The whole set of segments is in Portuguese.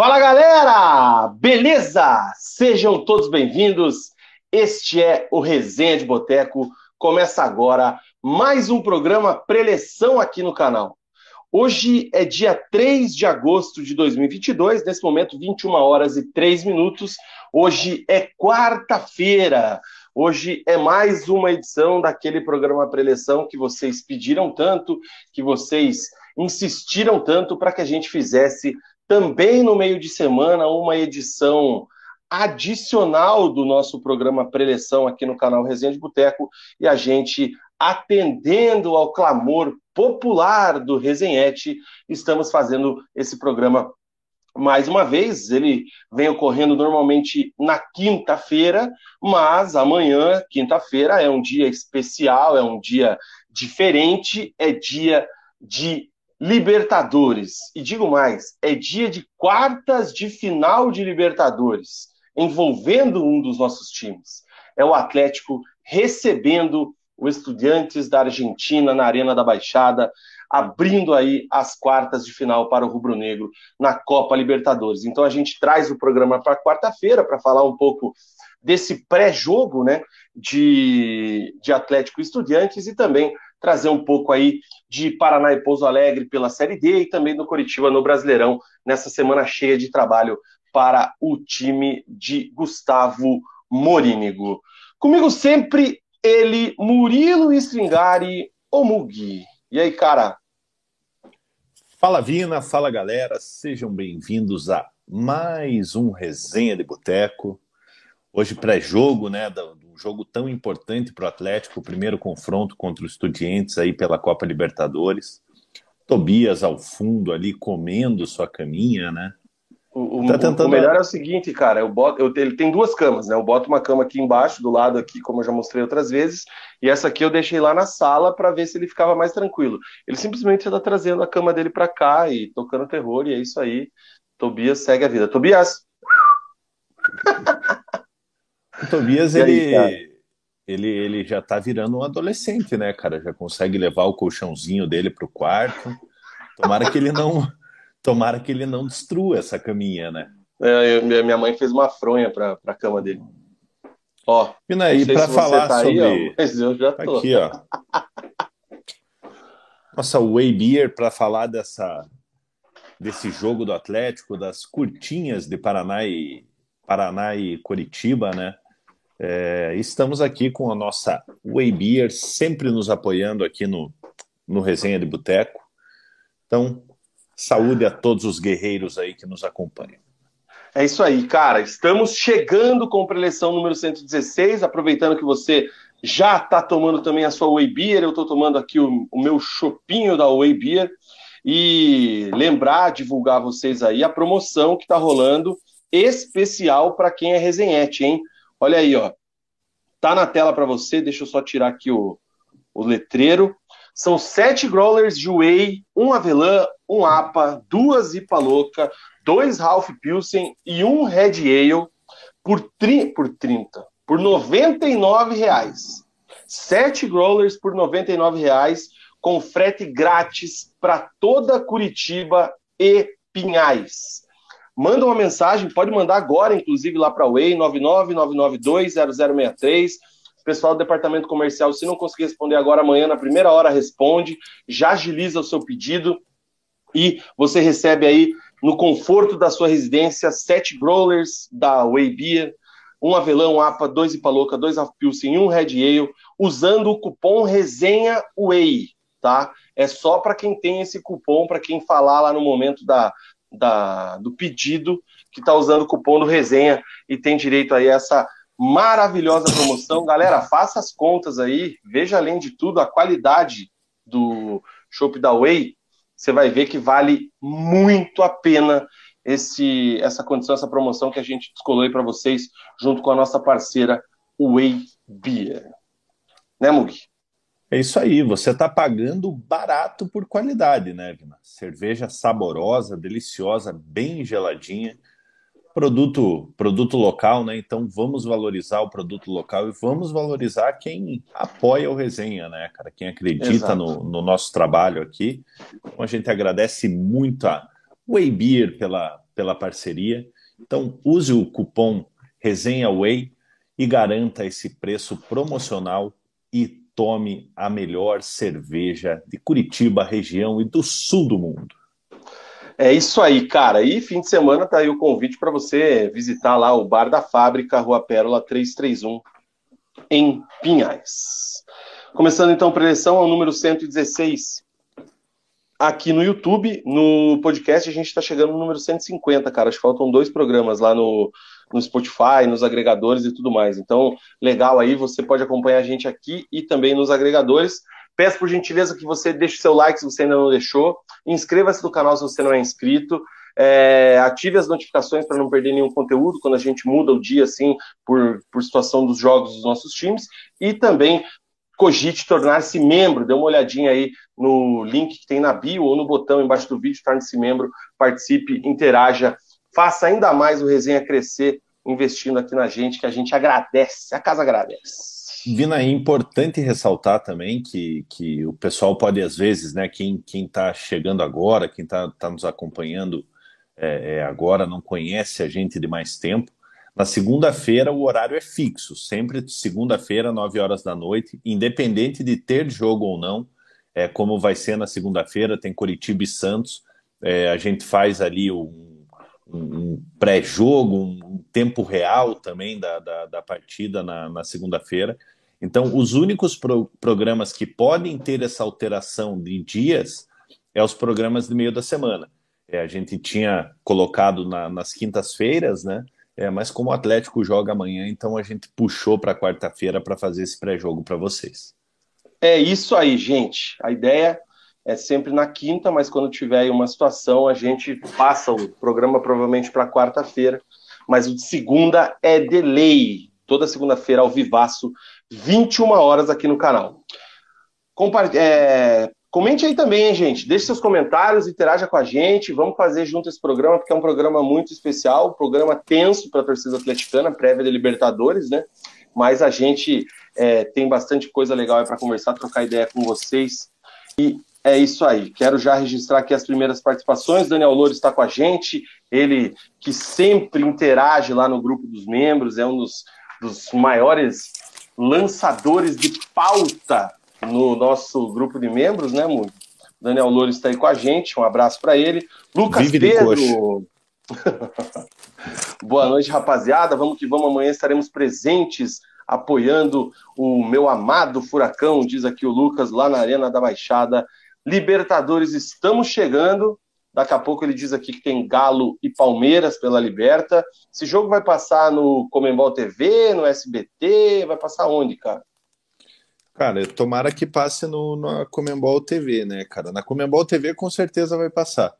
Fala galera! Beleza? Sejam todos bem-vindos. Este é o Resenha de Boteco. Começa agora mais um programa preleção aqui no canal. Hoje é dia 3 de agosto de 2022, nesse momento 21 horas e 3 minutos. Hoje é quarta-feira. Hoje é mais uma edição daquele programa preleção que vocês pediram tanto, que vocês insistiram tanto para que a gente fizesse também no meio de semana uma edição adicional do nosso programa Preleção aqui no canal Resenha de Boteco e a gente atendendo ao clamor popular do Resenhete, estamos fazendo esse programa mais uma vez. Ele vem ocorrendo normalmente na quinta-feira, mas amanhã, quinta-feira, é um dia especial, é um dia diferente, é dia de Libertadores. E digo mais, é dia de quartas de final de Libertadores, envolvendo um dos nossos times. É o Atlético recebendo o Estudiantes da Argentina na Arena da Baixada, abrindo aí as quartas de final para o Rubro Negro na Copa Libertadores. Então a gente traz o programa para quarta-feira para falar um pouco desse pré-jogo, né, de, de Atlético Estudiantes e também trazer um pouco aí de Paraná e Pouso Alegre pela Série D e também do Coritiba no Brasileirão, nessa semana cheia de trabalho para o time de Gustavo Morínigo. Comigo sempre ele, Murilo Stringari, o Mugi. E aí, cara? Fala Vina, fala galera, sejam bem-vindos a mais um Resenha de Boteco. Hoje pré-jogo, né, do, jogo tão importante para o Atlético, o primeiro confronto contra os Estudiantes aí pela Copa Libertadores. Tobias ao fundo ali comendo sua caminha, né? O, tá tentando... o melhor é o seguinte, cara, eu boto, eu, ele tem duas camas, né? Eu boto uma cama aqui embaixo, do lado aqui, como eu já mostrei outras vezes, e essa aqui eu deixei lá na sala para ver se ele ficava mais tranquilo. Ele simplesmente está trazendo a cama dele para cá e tocando terror, e é isso aí. Tobias segue a vida. Tobias! O Tobias, ele, ele, ele já tá virando um adolescente, né, cara? Já consegue levar o colchãozinho dele pro quarto. Tomara que ele não, tomara que ele não destrua essa caminha, né? É, eu, minha mãe fez uma fronha pra, pra cama dele. Ó, e para falar tá sobre. Aí, ó, mas eu já tô. Aqui, ó. Nossa, Way Beer para falar dessa desse jogo do Atlético, das curtinhas de Paraná e Paraná e Curitiba, né? É, estamos aqui com a nossa Way Beer, sempre nos apoiando aqui no, no Resenha de Boteco. Então, saúde a todos os guerreiros aí que nos acompanham. É isso aí, cara. Estamos chegando com a preleção número 116, aproveitando que você já está tomando também a sua Way Beer, eu estou tomando aqui o, o meu chopinho da Way Beer. E lembrar, divulgar vocês aí a promoção que está rolando especial para quem é resenhete, hein? Olha aí, ó. Tá na tela para você. Deixa eu só tirar aqui o, o letreiro. São sete growlers de whey, um avelã, um APA, duas IPA louca, dois Ralph Pilsen e um Red Ale por, tri, por 30, por 99 reais. Sete growlers por 99 reais, com frete grátis para toda Curitiba e Pinhais. Manda uma mensagem, pode mandar agora, inclusive, lá para a Way, 999920063. O pessoal do departamento comercial, se não conseguir responder agora, amanhã, na primeira hora, responde, já agiliza o seu pedido e você recebe aí, no conforto da sua residência, sete growlers da Way Beer, um avelão, um APA, dois Ipaloca, dois Pilsen e um Red Ale, usando o cupom Resenha Way, tá? É só para quem tem esse cupom, para quem falar lá no momento da, da, do pedido que está usando o cupom do resenha e tem direito aí a essa maravilhosa promoção. Galera, faça as contas aí, veja além de tudo a qualidade do Shop da Way, você vai ver que vale muito a pena esse, essa condição, essa promoção que a gente descolou aí para vocês, junto com a nossa parceira Way Beer. Né, Mugi? É isso aí, você está pagando barato por qualidade, né, Vina? Cerveja saborosa, deliciosa, bem geladinha. Produto, produto local, né? Então vamos valorizar o produto local e vamos valorizar quem apoia o resenha, né, cara? Quem acredita no, no, nosso trabalho aqui. Então a gente agradece muito a Way Beer pela, pela parceria. Então, use o cupom Resenha Way e garanta esse preço promocional e tome a melhor cerveja de Curitiba, região e do sul do mundo. É isso aí, cara. E fim de semana tá aí o convite para você visitar lá o Bar da Fábrica, Rua Pérola 331, em Pinhais. Começando então a preleção ao número 116 aqui no YouTube. No podcast a gente está chegando no número 150, cara. Acho que faltam dois programas lá no, no Spotify, nos agregadores e tudo mais. Então, legal aí, você pode acompanhar a gente aqui e também nos agregadores. Peço por gentileza que você deixe seu like se você ainda não deixou. Inscreva-se no canal se você não é inscrito. É, ative as notificações para não perder nenhum conteúdo quando a gente muda o dia, assim, por, por situação dos jogos dos nossos times. E também cogite tornar-se membro. Dê uma olhadinha aí no link que tem na bio ou no botão embaixo do vídeo, torne-se membro, participe, interaja, faça ainda mais o resenha crescer investindo aqui na gente, que a gente agradece, a casa agradece. Vina, é importante ressaltar também que, que o pessoal pode, às vezes, né, quem está chegando agora, quem está tá nos acompanhando é, é, agora, não conhece a gente de mais tempo. Na segunda-feira, o horário é fixo, sempre segunda-feira, 9 horas da noite, independente de ter jogo ou não, é, como vai ser na segunda-feira, tem Curitiba e Santos, é, a gente faz ali um, um pré-jogo, um, tempo real também da, da, da partida na, na segunda-feira. Então, os únicos pro, programas que podem ter essa alteração de dias é os programas de meio da semana. É, a gente tinha colocado na, nas quintas-feiras, né? É, mas como o Atlético joga amanhã, então a gente puxou para quarta-feira para fazer esse pré-jogo para vocês. É isso aí, gente. A ideia é sempre na quinta, mas quando tiver aí uma situação, a gente passa o programa provavelmente para quarta-feira. Mas o de segunda é delay. Toda segunda-feira ao vivaço, 21 horas aqui no canal. É, comente aí também, hein, gente. Deixe seus comentários, interaja com a gente. Vamos fazer junto esse programa, porque é um programa muito especial, um programa tenso para a torcida atleticana, prévia de Libertadores, né? Mas a gente é, tem bastante coisa legal para conversar, trocar ideia com vocês. E é isso aí. Quero já registrar aqui as primeiras participações. Daniel Louro está com a gente. Ele que sempre interage lá no grupo dos membros, é um dos, dos maiores lançadores de pauta no nosso grupo de membros, né, Mundo? Daniel Louro está aí com a gente. Um abraço para ele. Lucas Vive Pedro. Boa noite, rapaziada. Vamos que vamos. Amanhã estaremos presentes apoiando o meu amado Furacão, diz aqui o Lucas, lá na Arena da Baixada. Libertadores, estamos chegando. Daqui a pouco ele diz aqui que tem Galo e Palmeiras pela Liberta. Esse jogo vai passar no Comembol TV, no SBT, vai passar onde, cara? Cara, tomara que passe no, na Comembol TV, né, cara? Na Comembol TV com certeza vai passar.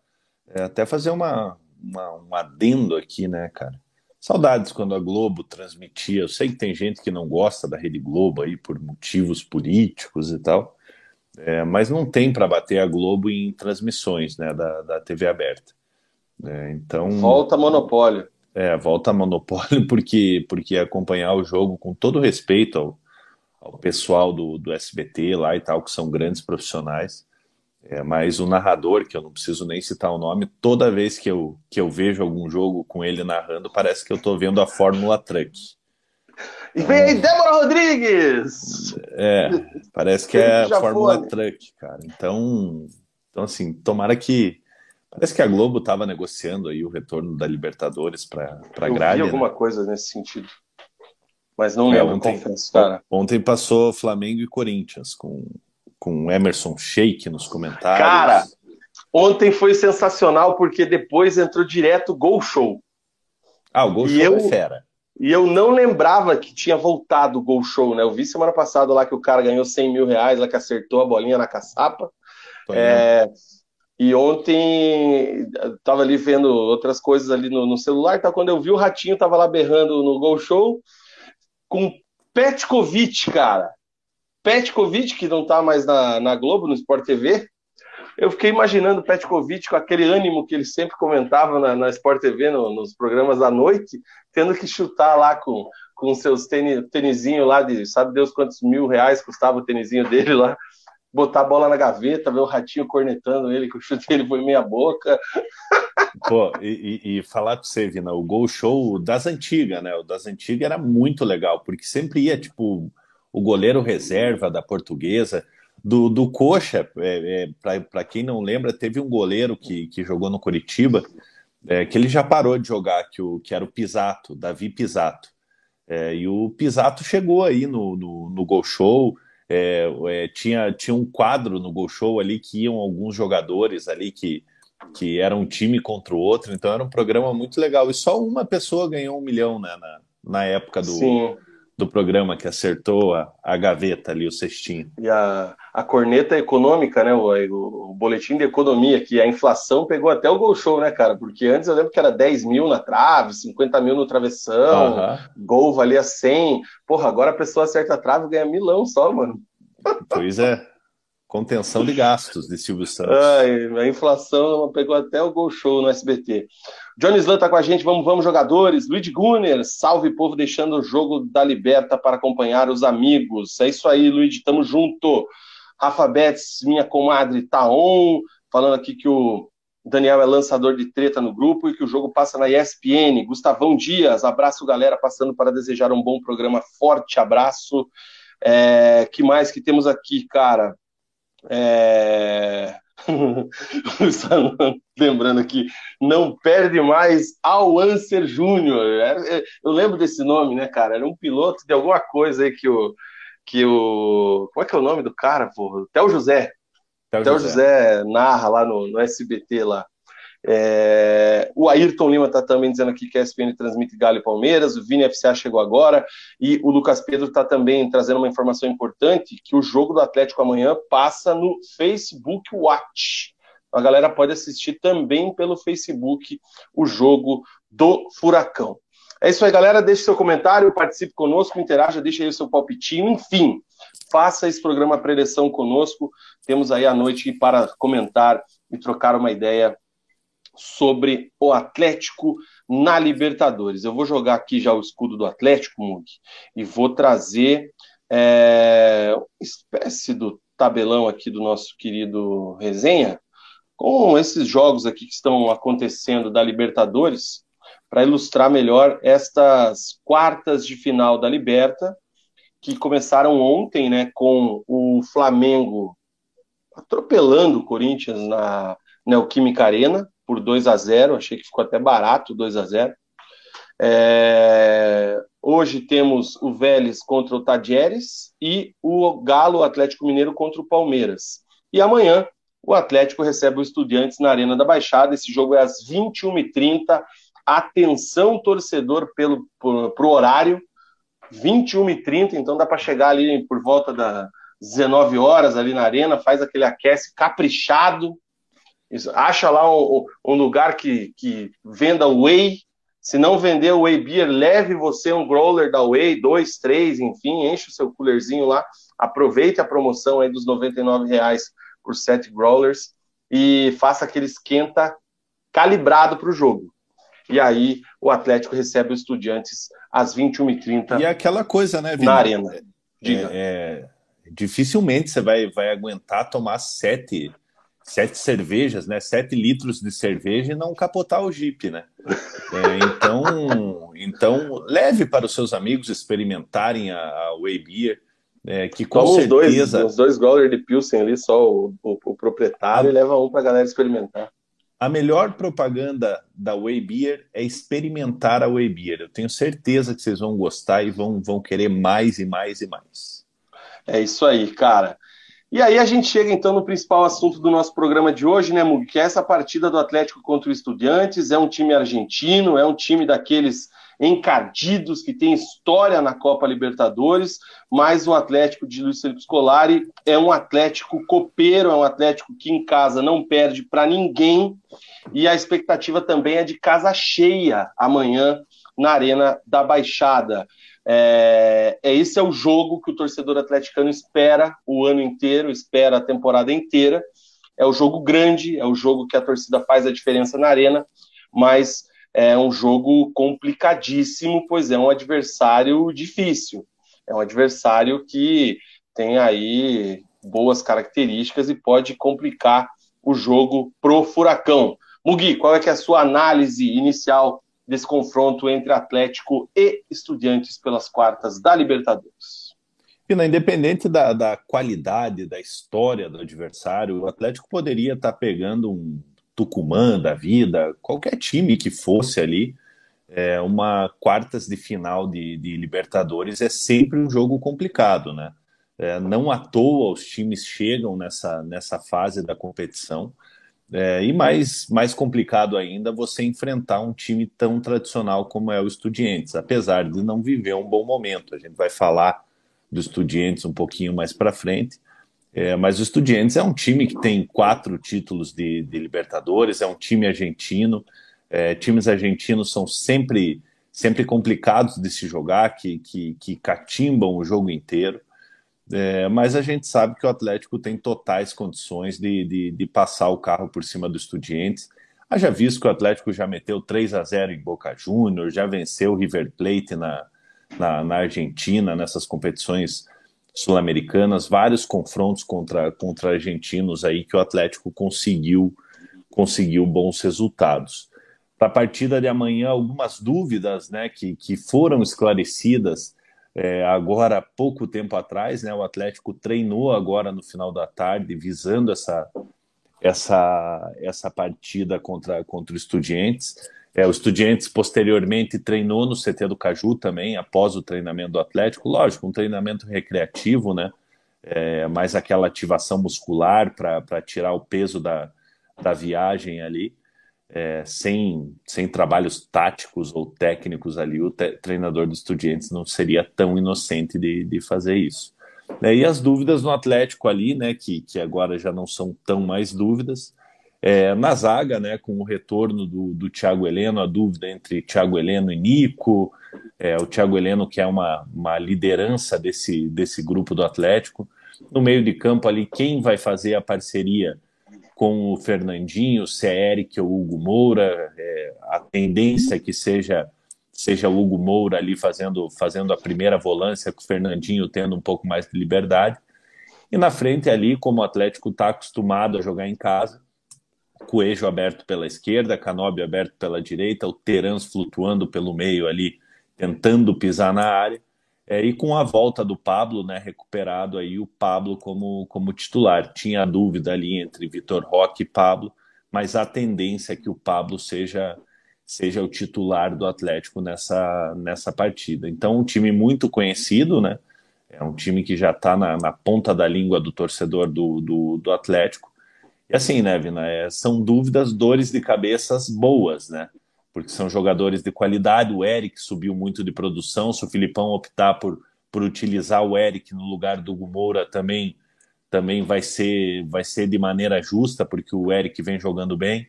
É, até fazer uma, uma, um adendo aqui, né, cara? Saudades quando a Globo transmitia. Eu sei que tem gente que não gosta da Rede Globo aí por motivos políticos e tal. É, mas não tem para bater a Globo em transmissões né, da, da TV aberta. É, então volta monopólio. É, volta monopólio porque porque acompanhar o jogo com todo respeito ao, ao pessoal do, do SBT lá e tal que são grandes profissionais. É, mas o narrador, que eu não preciso nem citar o nome, toda vez que eu, que eu vejo algum jogo com ele narrando, parece que eu estou vendo a Fórmula Truck. E vem aí Débora Rodrigues! É, parece que é a Fórmula foi. Truck, cara. Então, então, assim, tomara que. Parece que a Globo estava negociando aí o retorno da Libertadores para a grade. Eu vi alguma né? coisa nesse sentido. Mas não é, lembro, ontem, confesso, cara. Ontem passou Flamengo e Corinthians com, com Emerson Sheik nos comentários. Cara, ontem foi sensacional porque depois entrou direto Gol Show. Ah, o Gol e Show eu... é fera. E eu não lembrava que tinha voltado o Gol Show, né? Eu vi semana passada lá que o cara ganhou 100 mil reais, lá que acertou a bolinha na caçapa. É, e ontem tava ali vendo outras coisas ali no, no celular, então quando eu vi o Ratinho tava lá berrando no Gol Show com Petkovic, cara. Petkovic, que não tá mais na, na Globo, no Sport TV, eu fiquei imaginando o Petkovic com aquele ânimo que ele sempre comentava na, na Sport TV, no, nos programas da noite, tendo que chutar lá com, com seus tênis, tênisinho lá de sabe Deus quantos mil reais custava o tênisinho dele lá, botar a bola na gaveta, ver o ratinho cornetando ele, que o chute dele foi meia boca. Pô, e, e, falar pra você, Vina, o gol show das antigas, né? O das antigas era muito legal, porque sempre ia, tipo, o goleiro reserva da portuguesa. Do, do Coxa, é, é, para quem não lembra, teve um goleiro que, que jogou no Curitiba, é, que ele já parou de jogar, que, o, que era o Pisato, Davi Pisato. É, e o Pisato chegou aí no, no, no Gol Show, é, é, tinha, tinha um quadro no Gol Show ali que iam alguns jogadores ali que, que eram um time contra o outro, então era um programa muito legal. E só uma pessoa ganhou um milhão né, na, na época do, Sim do programa que acertou a, a gaveta ali, o cestinho. E a, a corneta econômica, né? O, o, o, boletim de economia, que a inflação pegou até o gol show, né, cara? Porque antes eu lembro que era 10 mil na trave, 50 mil no travessão, uhum. gol valia 100. Porra, agora a pessoa acerta a trave e ganha milão só, mano. Pois é. Contenção de gastos de Silvio Santos. Ai, a inflação pegou até o gol show no SBT. Johnny Slan tá com a gente, vamos, vamos, jogadores. Luiz Gunner, salve povo, deixando o jogo da Liberta para acompanhar os amigos. É isso aí, Luiz, tamo junto. Rafa Betts, minha comadre, tá on. Falando aqui que o Daniel é lançador de treta no grupo e que o jogo passa na ESPN. Gustavão Dias, abraço galera, passando para desejar um bom programa. Forte abraço. É, que mais que temos aqui, cara? É... Lembrando aqui, não perde mais ao Anser Júnior. É, é, eu lembro desse nome, né, cara? Era um piloto de alguma coisa aí que o. Que o como é que é o nome do cara, pô? Théo José. Théo José. José narra lá no, no SBT lá. É, o Ayrton Lima está também dizendo aqui que a ESPN transmite Galo e Palmeiras, o Vini FCA chegou agora, e o Lucas Pedro está também trazendo uma informação importante, que o jogo do Atlético amanhã passa no Facebook Watch. A galera pode assistir também pelo Facebook o jogo do Furacão. É isso aí, galera. Deixe seu comentário, participe conosco, interaja, deixe aí o seu palpitinho, enfim, faça esse programa pré-eleição conosco. Temos aí a noite para comentar e trocar uma ideia sobre o Atlético na Libertadores. Eu vou jogar aqui já o escudo do Atlético, Mug, e vou trazer é, uma espécie do tabelão aqui do nosso querido Resenha, com esses jogos aqui que estão acontecendo da Libertadores, para ilustrar melhor estas quartas de final da Liberta, que começaram ontem, né, com o Flamengo atropelando o Corinthians na Neoquímica Arena, por 2 a 0 achei que ficou até barato 2 a 0 é... Hoje temos o Vélez contra o Tadieres e o Galo Atlético Mineiro contra o Palmeiras. E amanhã o Atlético recebe o Estudiantes na Arena da Baixada. Esse jogo é às 21h30. Atenção, torcedor, pelo pro horário. 21h30, então dá para chegar ali por volta das 19 horas ali na arena, faz aquele aquece caprichado, acha lá um, um, lugar que, que venda whey. Se não vender o whey beer, leve você um growler da whey, dois, três, enfim, enche o seu coolerzinho lá. Aproveite a promoção aí dos R$ reais por sete growlers e faça aquele esquenta calibrado para o jogo. E aí o Atlético recebe os estudiantes às 21h30. E é aquela coisa, né, Vini? Na arena. É, é, dificilmente você vai, vai aguentar tomar sete sete cervejas, né? Sete litros de cerveja e não capotar o Jeep, né? É, então, então leve para os seus amigos experimentarem a, a Whey Beer, é, que com Toma certeza... Os dois, dois de Pilsen ali, só o, o, o proprietário, a... e leva um para a galera experimentar. A melhor propaganda da Whey Beer é experimentar a Whey Beer. Eu tenho certeza que vocês vão gostar e vão, vão querer mais e mais e mais. É isso aí, cara. E aí a gente chega então no principal assunto do nosso programa de hoje, né, Mug? Que é essa partida do Atlético contra o Estudiantes. É um time argentino, é um time daqueles encardidos que tem história na Copa Libertadores, mas o Atlético de Luiz Felipe Scolari é um Atlético copeiro, é um Atlético que em casa não perde para ninguém. E a expectativa também é de casa cheia amanhã na Arena da Baixada. É, é, esse é o jogo que o torcedor atleticano espera o ano inteiro, espera a temporada inteira. É o jogo grande, é o jogo que a torcida faz a diferença na arena, mas é um jogo complicadíssimo, pois é um adversário difícil. É um adversário que tem aí boas características e pode complicar o jogo pro Furacão. Mugi, qual é é a sua análise inicial desse confronto entre Atlético e Estudiantes pelas quartas da Libertadores? Pina, independente da, da qualidade, da história do adversário, o Atlético poderia estar pegando um Tucumã da vida, qualquer time que fosse ali, é, uma quartas de final de, de, Libertadores é sempre um jogo complicado, né? É, não à toa os times chegam nessa, nessa fase da competição. É, e mais, mais complicado ainda você enfrentar um time tão tradicional como é o Estudiantes, apesar de não viver um bom momento. A gente vai falar do Estudiantes um pouquinho mais para frente. É, mas o Estudiantes é um time que tem quatro títulos de, de Libertadores, é um time argentino. É, times argentinos são sempre, sempre complicados de se jogar, que, que, que catimbam o jogo inteiro. É, mas a gente sabe que o Atlético tem totais condições de, de, de passar o carro por cima do Estudiantes. Haja visto que o Atlético já meteu 3 a 0 em Boca Juniors, já venceu o River Plate na, na, na Argentina, nessas competições sul-americanas, vários confrontos contra, contra argentinos aí que o Atlético conseguiu conseguiu bons resultados. Para a partida de amanhã, algumas dúvidas né, que, que foram esclarecidas é, agora pouco tempo atrás, né, o Atlético treinou agora no final da tarde, visando essa, essa, essa partida contra, contra o Estudiantes. É, o Estudiantes posteriormente treinou no CT do Caju também, após o treinamento do Atlético. Lógico, um treinamento recreativo, né? É, mais aquela ativação muscular para tirar o peso da, da viagem ali, é, sem, sem trabalhos táticos ou técnicos ali. O treinador do Estudiantes não seria tão inocente de, de fazer isso. É, e as dúvidas no Atlético ali, né? Que, que agora já não são tão mais dúvidas é, na zaga, né, com o retorno do, do Thiago Heleno, a dúvida entre Thiago Heleno e Nico, é, o Thiago Heleno que é uma, uma liderança desse, desse grupo do Atlético. No meio de campo ali, quem vai fazer a parceria com o Fernandinho, se é Eric ou Hugo Moura, é, a tendência é que seja seja o Hugo Moura ali fazendo, fazendo a primeira volância, com o Fernandinho tendo um pouco mais de liberdade. E na frente ali, como o Atlético está acostumado a jogar em casa, Coelho aberto pela esquerda, Canóbio aberto pela direita, o Terans flutuando pelo meio ali, tentando pisar na área, é, e com a volta do Pablo, né, recuperado aí o Pablo como, como titular. Tinha dúvida ali entre Vitor Roque e Pablo, mas a tendência é que o Pablo seja seja o titular do Atlético nessa, nessa partida. Então, um time muito conhecido, né? É um time que já está na, na, ponta da língua do torcedor do, do, do Atlético e assim, né, Vina, é, são dúvidas, dores de cabeças boas, né? Porque são jogadores de qualidade. O Eric subiu muito de produção. Se o Filipão optar por, por utilizar o Eric no lugar do Moura, também também vai ser vai ser de maneira justa, porque o Eric vem jogando bem.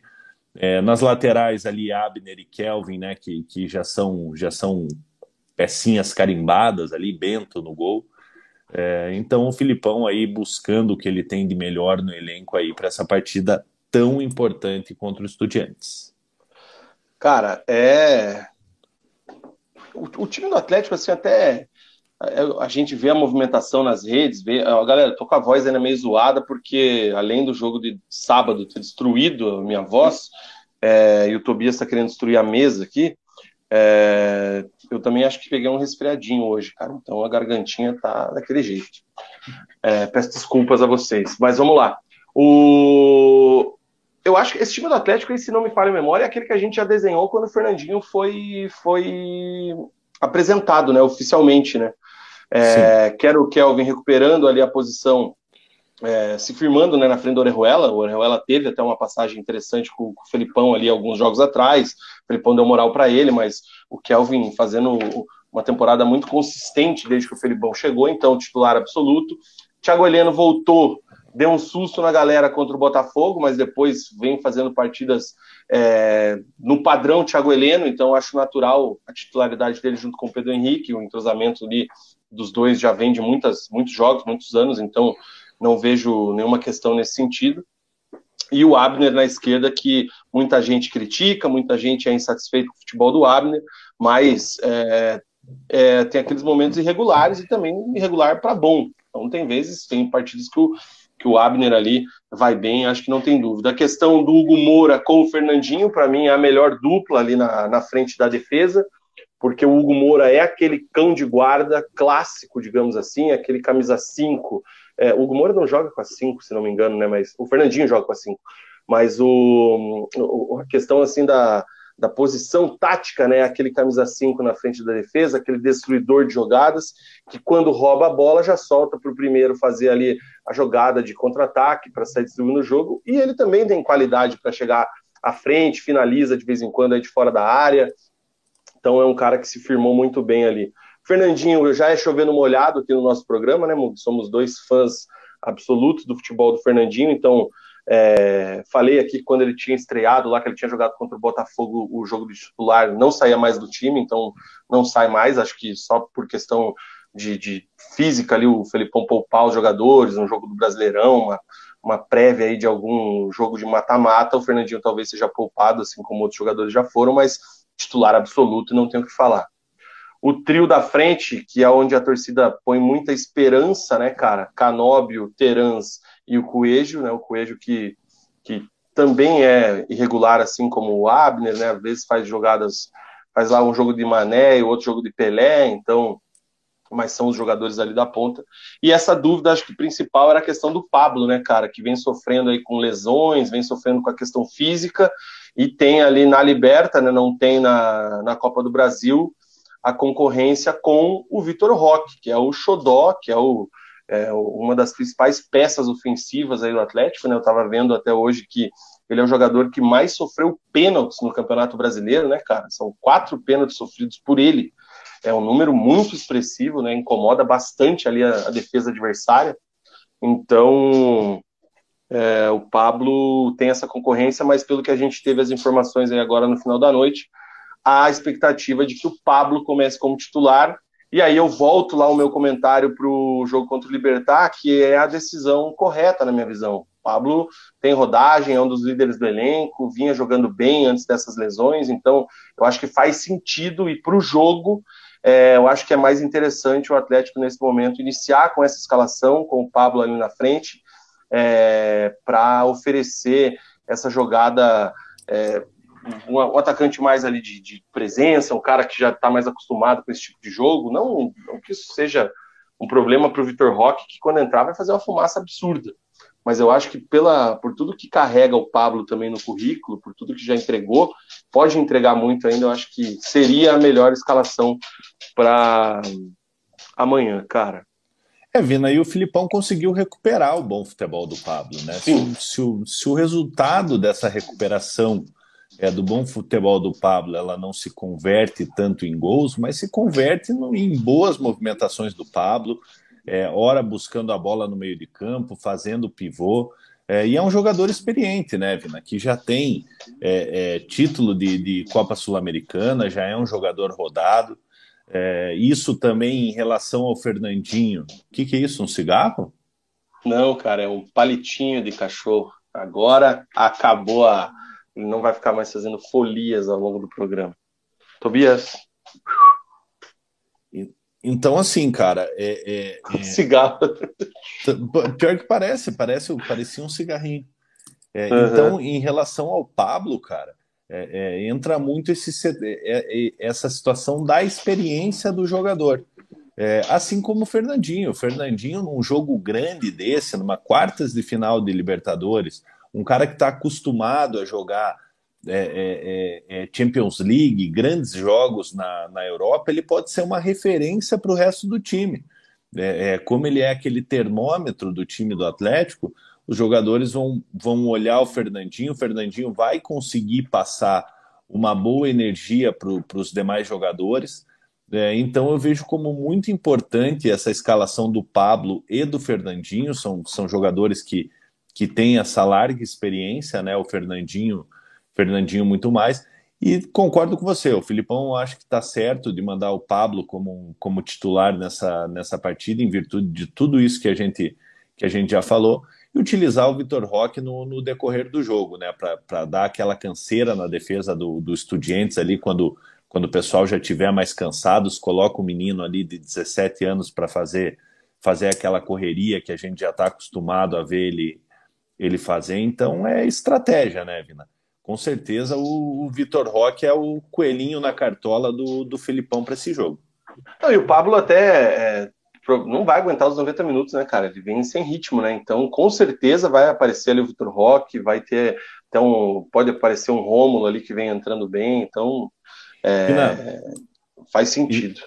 É, nas laterais ali, Abner e Kelvin, né, que, que já são já são pecinhas carimbadas ali, Bento no gol. É, então o Filipão aí buscando o que ele tem de melhor no elenco aí para essa partida tão importante contra os Estudiantes. Cara, é o, o, time do Atlético assim até é, a gente vê a movimentação nas redes, vê, galera, tô com a voz ainda meio zoada porque além do jogo de sábado ter destruído a minha voz, é, e o Tobias está querendo destruir a mesa aqui, é, eu também acho que peguei um resfriadinho hoje, cara. Então a gargantinha tá daquele jeito. É, peço desculpas a vocês. Mas vamos lá. O... Eu acho que esse time do Atlético, se não me falha a memória, é aquele que a gente já desenhou quando o Fernandinho foi, foi apresentado, né, oficialmente, né? É, quero o Kelvin recuperando ali a posição é, se firmando né, na frente do Orejuela. O Orejuela teve até uma passagem interessante com, com, o Felipão ali alguns jogos atrás. O Felipão deu moral para ele, mas o Kelvin fazendo uma temporada muito consistente desde que o Felipão chegou, então titular absoluto. Thiago Heleno voltou, deu um susto na galera contra o Botafogo, mas depois vem fazendo partidas é, no padrão Thiago Heleno, então acho natural a titularidade dele junto com o Pedro Henrique, o entrosamento ali dos dois já vem de muitas, muitos jogos, muitos anos, então não vejo nenhuma questão nesse sentido. E o Abner na esquerda, que muita gente critica, muita gente é insatisfeito com o futebol do Abner, mas é, é, tem aqueles momentos irregulares e também irregular para bom. Então tem vezes, tem partidas que o, que o Abner ali vai bem, acho que não tem dúvida. A questão do Hugo Moura com o Fernandinho, para mim, é a melhor dupla ali na, na frente da defesa, porque o Hugo Moura é aquele cão de guarda clássico, digamos assim, aquele camisa 5. É, o Hugo Moura não joga com a 5, se não me engano, né? Mas o Fernandinho joga com a 5. Mas o, a questão assim da, da posição tática, né? Aquele camisa 5 na frente da defesa, aquele destruidor de jogadas, que quando rouba a bola já solta para o primeiro fazer ali a jogada de contra-ataque para sair distribuindo o jogo. E ele também tem qualidade para chegar à frente, finaliza de vez em quando aí de fora da área. Então é um cara que se firmou muito bem ali. Fernandinho já é chovendo molhado aqui no nosso programa, né? Somos dois fãs absolutos do futebol do Fernandinho, então é, falei aqui quando ele tinha estreado lá, que ele tinha jogado contra o Botafogo o jogo de titular, não saía mais do time, então não sai mais, acho que só por questão de, de física ali, o Felipão poupar os jogadores, um jogo do Brasileirão, uma, uma prévia aí de algum jogo de mata-mata, o Fernandinho talvez seja poupado, assim como outros jogadores já foram, mas titular absoluto, não tenho o que falar. O trio da frente, que é onde a torcida põe muita esperança, né, cara? Canóbio, Terans e o Coelho, né? O Coelho que, que também é irregular, assim como o Abner, né? Às vezes faz jogadas, faz lá um jogo de Mané e outro jogo de Pelé, então, mas são os jogadores ali da ponta. E essa dúvida, acho que principal era a questão do Pablo, né, cara, que vem sofrendo aí com lesões, vem sofrendo com a questão física e tem ali na Liberta, né? Não tem na, na Copa do Brasil a concorrência com o Vitor Roque, que é o xodó, que é o é, uma das principais peças ofensivas aí do Atlético, né? Eu estava vendo até hoje que ele é o jogador que mais sofreu pênaltis no Campeonato Brasileiro, né, cara? São quatro pênaltis sofridos por ele. É um número muito expressivo, né? Incomoda bastante ali a, a defesa adversária. Então, é, o Pablo tem essa concorrência, mas pelo que a gente teve as informações aí agora no final da noite, há a expectativa de que o Pablo comece como titular e aí eu volto lá o meu comentário para o jogo contra o Libertar, que é a decisão correta, na minha visão. O Pablo tem rodagem, é um dos líderes do elenco, vinha jogando bem antes dessas lesões, então eu acho que faz sentido e para o jogo é, eu acho que é mais interessante o Atlético nesse momento iniciar com essa escalação, com o Pablo ali na frente, é, para oferecer essa jogada é, um, um atacante mais ali de, de, presença, um cara que já está mais acostumado com esse tipo de jogo. Não, não que isso seja um problema para o Vitor Roque, que quando entrar vai fazer uma fumaça absurda. Mas eu acho que pela, por tudo que carrega o Pablo também no currículo, por tudo que já entregou, pode entregar muito ainda. Eu acho que seria a melhor escalação para amanhã, cara. É, Vina, e o Filipão conseguiu recuperar o bom futebol do Pablo, né? Se, se, o, se o resultado dessa recuperação é, do bom futebol do Pablo, ela não se converte tanto em gols, mas se converte no, em boas movimentações do Pablo, é, ora buscando a bola no meio de campo, fazendo pivô. É, e é um jogador experiente, né, Vina? Que já tem é, é, título de, de Copa Sul-Americana, já é um jogador rodado. É, isso também em relação ao Fernandinho. O que, que é isso? Um cigarro? Não, cara, é um palitinho de cachorro. Agora acabou a, ele não vai ficar mais fazendo folias ao longo do programa. Tobias. Então, assim, cara, é, é, é... cigarro. Pior que parece, parece, parecia um cigarrinho. É, uhum. Então, em relação ao Pablo, cara, é, é, entra muito esse, é, essa situação da experiência do jogador. assim como o Fernandinho. O Fernandinho, num jogo grande desse, numa quartas de final de Libertadores, um cara que está acostumado a jogar é, é, é, é, Champions League, grandes jogos na, na Europa, ele pode ser uma referência para o resto do time. É, é, como ele é aquele termômetro do time do Atlético, os jogadores vão, vão olhar o Fernandinho, o Fernandinho vai conseguir passar uma boa energia para os demais jogadores. É, então eu vejo como muito importante essa escalação do Pablo e do Fernandinho, são, são jogadores que que tem essa larga experiência, né? O Fernandinho, Fernandinho muito mais. E concordo com você, o Filipão acho que está certo de mandar o Pablo como, como titular nessa, nessa partida, em virtude de tudo isso que a gente, que a gente já falou, e utilizar o Vitor Roque no, no decorrer do jogo, né? Para dar aquela canseira na defesa do, do Estudiantes ali, quando, quando o pessoal já estiver mais cansados, coloca o menino ali de 17 anos para fazer fazer aquela correria que a gente já está acostumado a ver ele, ele fazer. Então é estratégia, né, Vina? Com certeza o, o Vitor Roque é o coelhinho na cartola do, do Felipão para esse jogo. Não, e o Pablo até é, não vai aguentar os 90 minutos, né, cara? Ele vem sem ritmo, né? Então, com certeza vai aparecer ali o Vitor Roque, vai ter então pode aparecer um Rômulo ali que vem entrando bem, então é, faz sentido.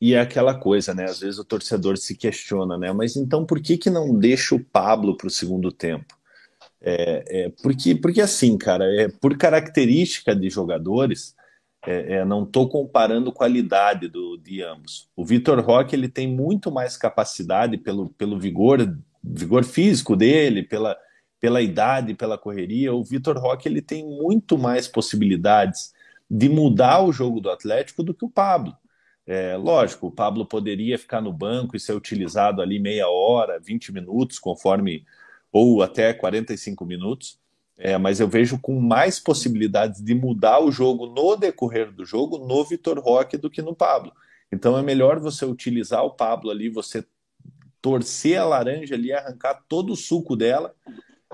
E, e, é aquela coisa, né? Às vezes o torcedor se questiona, né? Mas então por que que não deixa o Pablo para o segundo tempo? É, é, porque, porque assim, cara, é, por característica de jogadores, é, é, não estou comparando qualidade do, de ambos. O Vitor Roque ele tem muito mais capacidade pelo, pelo vigor, vigor físico dele, pela, pela idade, pela correria. O Vitor Roque ele tem muito mais possibilidades de mudar o jogo do Atlético do que o Pablo. É, lógico, o Pablo poderia ficar no banco e ser utilizado ali meia hora, 20 minutos, conforme, ou até 45 minutos. É, mas eu vejo com mais possibilidades de mudar o jogo no decorrer do jogo no Vitor Roque do que no Pablo. Então é melhor você utilizar o Pablo ali, você torcer a laranja ali, arrancar todo o suco dela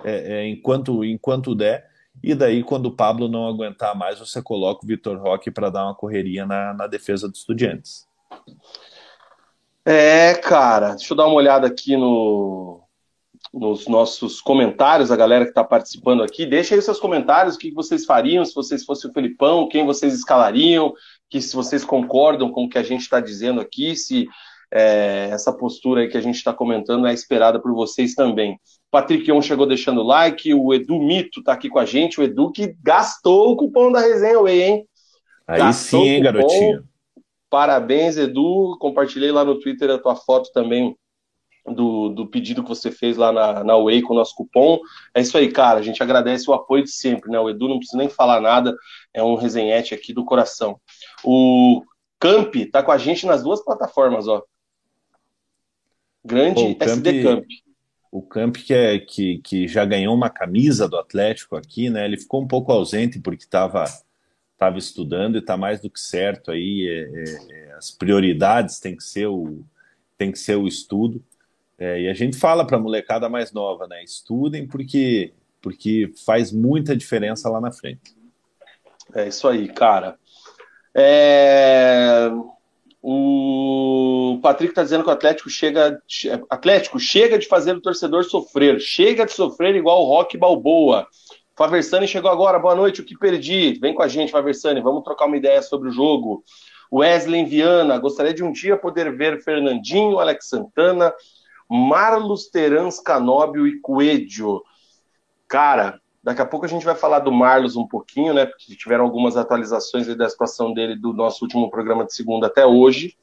é, é, enquanto, enquanto der, e daí quando o Pablo não aguentar mais, você coloca o Vitor Roque para dar uma correria na, na defesa dos estudiantes. É, cara, deixa eu dar uma olhada aqui no, nos nossos comentários, a galera que está participando aqui. Deixa aí os seus comentários, o que vocês fariam se vocês fossem o Felipão, quem vocês escalariam, que se vocês concordam com o que a gente está dizendo aqui, se é, essa postura aí que a gente está comentando é esperada por vocês também. Patrick On chegou deixando like, o Edu Mito está aqui com a gente, o Edu que gastou o cupom da resenha Way, hein? Aí gastou sim, hein, garotinho. Parabéns, Edu. Compartilhei lá no Twitter a tua foto também do, do pedido que você fez lá na, na Way com o nosso cupom. É isso aí, cara. A gente agradece o apoio de sempre, né? O Edu não precisa nem falar nada, é um resenhete aqui do coração. O Camp tá com a gente nas duas plataformas, ó. Grande Pô, SD Camp. O Camp que, é, que, que já ganhou uma camisa do Atlético aqui, né? Ele ficou um pouco ausente porque estava tava estudando e está mais do que certo aí. É, é, é, as prioridades tem que ser o, tem que ser o estudo. É, e a gente fala para a molecada mais nova, né? Estudem porque, porque faz muita diferença lá na frente. É isso aí, cara. É... O Patrick está dizendo que o Atlético chega. Atlético, chega de fazer o torcedor sofrer. Chega de sofrer igual o Rock Balboa. Faversani chegou agora. Boa noite, o que perdi? Vem com a gente, Faversani. Vamos trocar uma ideia sobre o jogo. Wesley Viana, gostaria de um dia poder ver Fernandinho, Alex Santana, Marlos Terans Canóbio e Coelho. Cara, daqui a pouco a gente vai falar do Marlos um pouquinho, né? Porque tiveram algumas atualizações da situação dele do nosso último programa de segunda até hoje.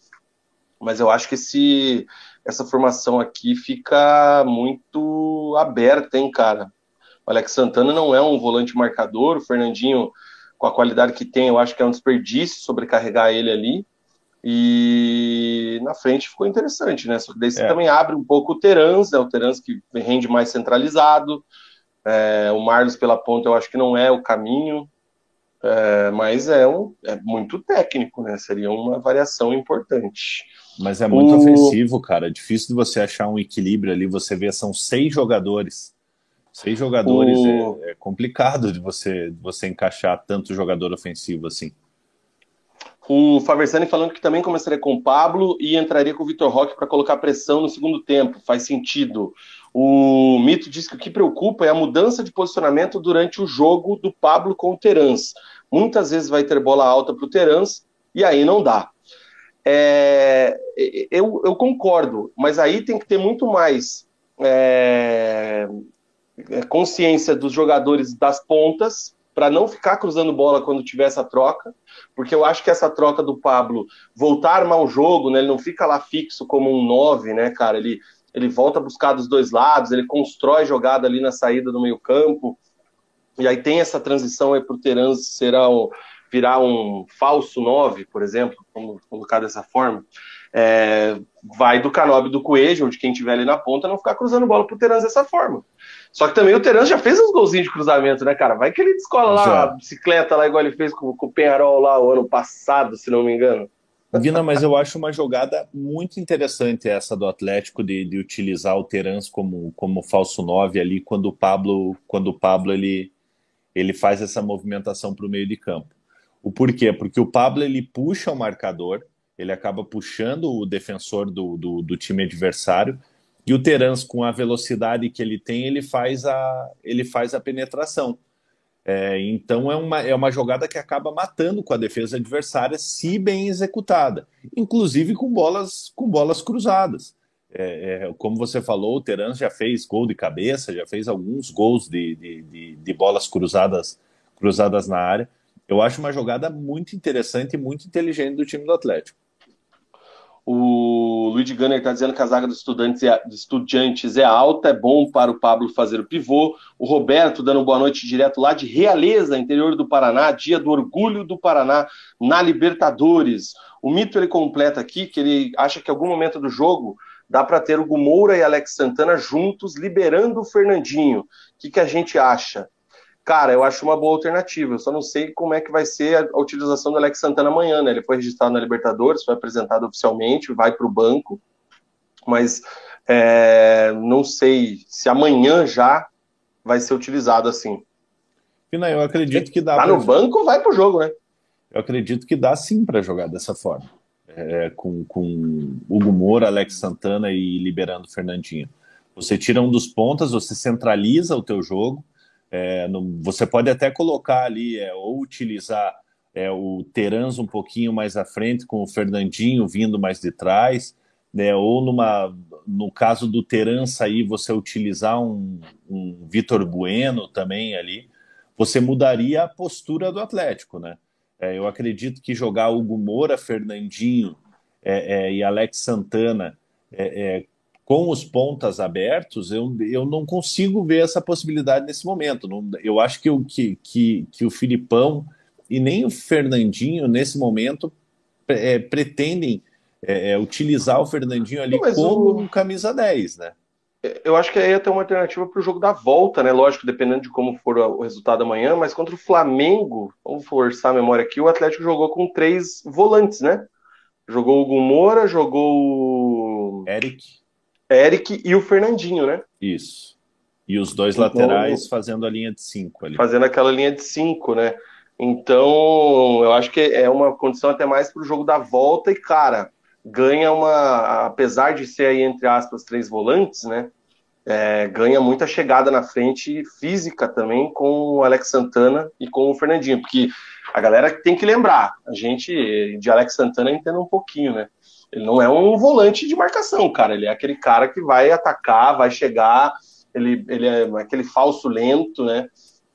Mas eu acho que esse, essa formação aqui fica muito aberta, hein, cara? O Alex Santana não é um volante marcador, o Fernandinho, com a qualidade que tem, eu acho que é um desperdício sobrecarregar ele ali. E na frente ficou interessante, né? Só que daí você é. também abre um pouco o Terans, né? O Terans que rende mais centralizado. É, o Marlos pela ponta eu acho que não é o caminho, é, mas é, um, é muito técnico, né? Seria uma variação importante. Mas é muito o... ofensivo, cara. É difícil de você achar um equilíbrio ali. Você vê, são seis jogadores. Seis jogadores o... é, é, complicado de você, de você encaixar tanto jogador ofensivo assim. O Faversani falando que também começaria com o Pablo e entraria com o Vitor Roque para colocar pressão no segundo tempo. Faz sentido. O Mito diz que o que preocupa é a mudança de posicionamento durante o jogo do Pablo com o Terans. Muitas vezes vai ter bola alta para o Terans e aí não dá. É, eu, eu, concordo, mas aí tem que ter muito mais é, é consciência dos jogadores das pontas para não ficar cruzando bola quando tiver essa troca, porque eu acho que essa troca do Pablo voltar a armar o jogo, né, ele não fica lá fixo como um 9, né, cara, ele, ele volta a buscar dos dois lados, ele constrói jogada ali na saída do meio campo, e aí tem essa transição aí para o Terans será um, virar um falso 9, por exemplo, como colocar dessa forma, é, vai do Canobi do Coelho, ou de quem tiver ali na ponta, não ficar cruzando bola pro Terans dessa forma. Só que também o Terans já fez uns golzinhos de cruzamento, né, cara? Vai que ele descola lá a bicicleta lá, igual ele fez com, com o Penharol lá o ano passado, se não me engano. Vina, mas eu acho uma jogada muito interessante essa do Atlético de, de utilizar o Terans como, como falso 9 ali quando o Pablo, quando o Pablo ele, ele faz essa movimentação para o meio de campo. O porquê? Porque o Pablo ele puxa o marcador, ele acaba puxando o defensor do, do, do time adversário, e o Terans, com a velocidade que ele tem, ele faz a, ele faz a penetração. É, então é uma, é uma jogada que acaba matando com a defesa adversária, se bem executada, inclusive com bolas, com bolas cruzadas. É, é, como você falou, o Terans já fez gol de cabeça, já fez alguns gols de, de, de, de bolas cruzadas, cruzadas na área. Eu acho uma jogada muito interessante e muito inteligente do time do Atlético. O Luigi Gunner está dizendo que a zaga dos estudantes, é, dos estudantes é alta, é bom para o Pablo fazer o pivô. O Roberto dando boa noite direto lá de Realeza, interior do Paraná, dia do orgulho do Paraná na Libertadores. O mito ele completa aqui que ele acha que em algum momento do jogo dá para ter o Gumoura e Alex Santana juntos liberando o Fernandinho. O que, que a gente acha? Cara, eu acho uma boa alternativa. Eu só não sei como é que vai ser a utilização do Alex Santana amanhã, né? Ele foi registrado na Libertadores, foi apresentado oficialmente, vai para o banco, mas é, não sei se amanhã já vai ser utilizado assim. Pina, eu acredito que dá. Tá no banco, vai pro jogo, né? Eu acredito que dá sim para jogar dessa forma. É, com, com Hugo Moura, Alex Santana e liberando Fernandinho. Você tira um dos pontas, você centraliza o teu jogo, é, você pode até colocar ali, é, ou utilizar é, o Terans um pouquinho mais à frente, com o Fernandinho vindo mais de trás, né, ou numa, no caso do Terans sair, você utilizar um, um Vitor Bueno também ali, você mudaria a postura do Atlético, né? É, eu acredito que jogar Hugo Moura, Fernandinho é, é, e Alex Santana com os pontas abertos, eu, eu não consigo ver essa possibilidade nesse momento. Não, eu acho que o, que, que, que o Filipão e nem o Fernandinho, nesse momento, é, pretendem é, é utilizar o Fernandinho ali não, como o... um camisa 10, né? Eu acho que aí ia ter uma alternativa para o jogo da volta, né? Lógico, dependendo de como for o resultado amanhã, mas contra o Flamengo, vamos forçar a memória aqui, o Atlético jogou com três volantes, né? Jogou o Gumora, jogou o. Eric. Eric e o Fernandinho, né? Isso. E os dois então, laterais fazendo a linha de cinco ali. Fazendo aquela linha de cinco, né? Então, eu acho que é uma condição até mais para o jogo da volta e, cara, ganha uma, apesar de ser aí, entre aspas, três volantes, né? É, ganha muita chegada na frente física também com o Alex Santana e com o Fernandinho, porque a galera tem que lembrar, a gente de Alex Santana entende um pouquinho, né? Ele não é um volante de marcação, cara. Ele é aquele cara que vai atacar, vai chegar. Ele, ele é aquele falso lento, né?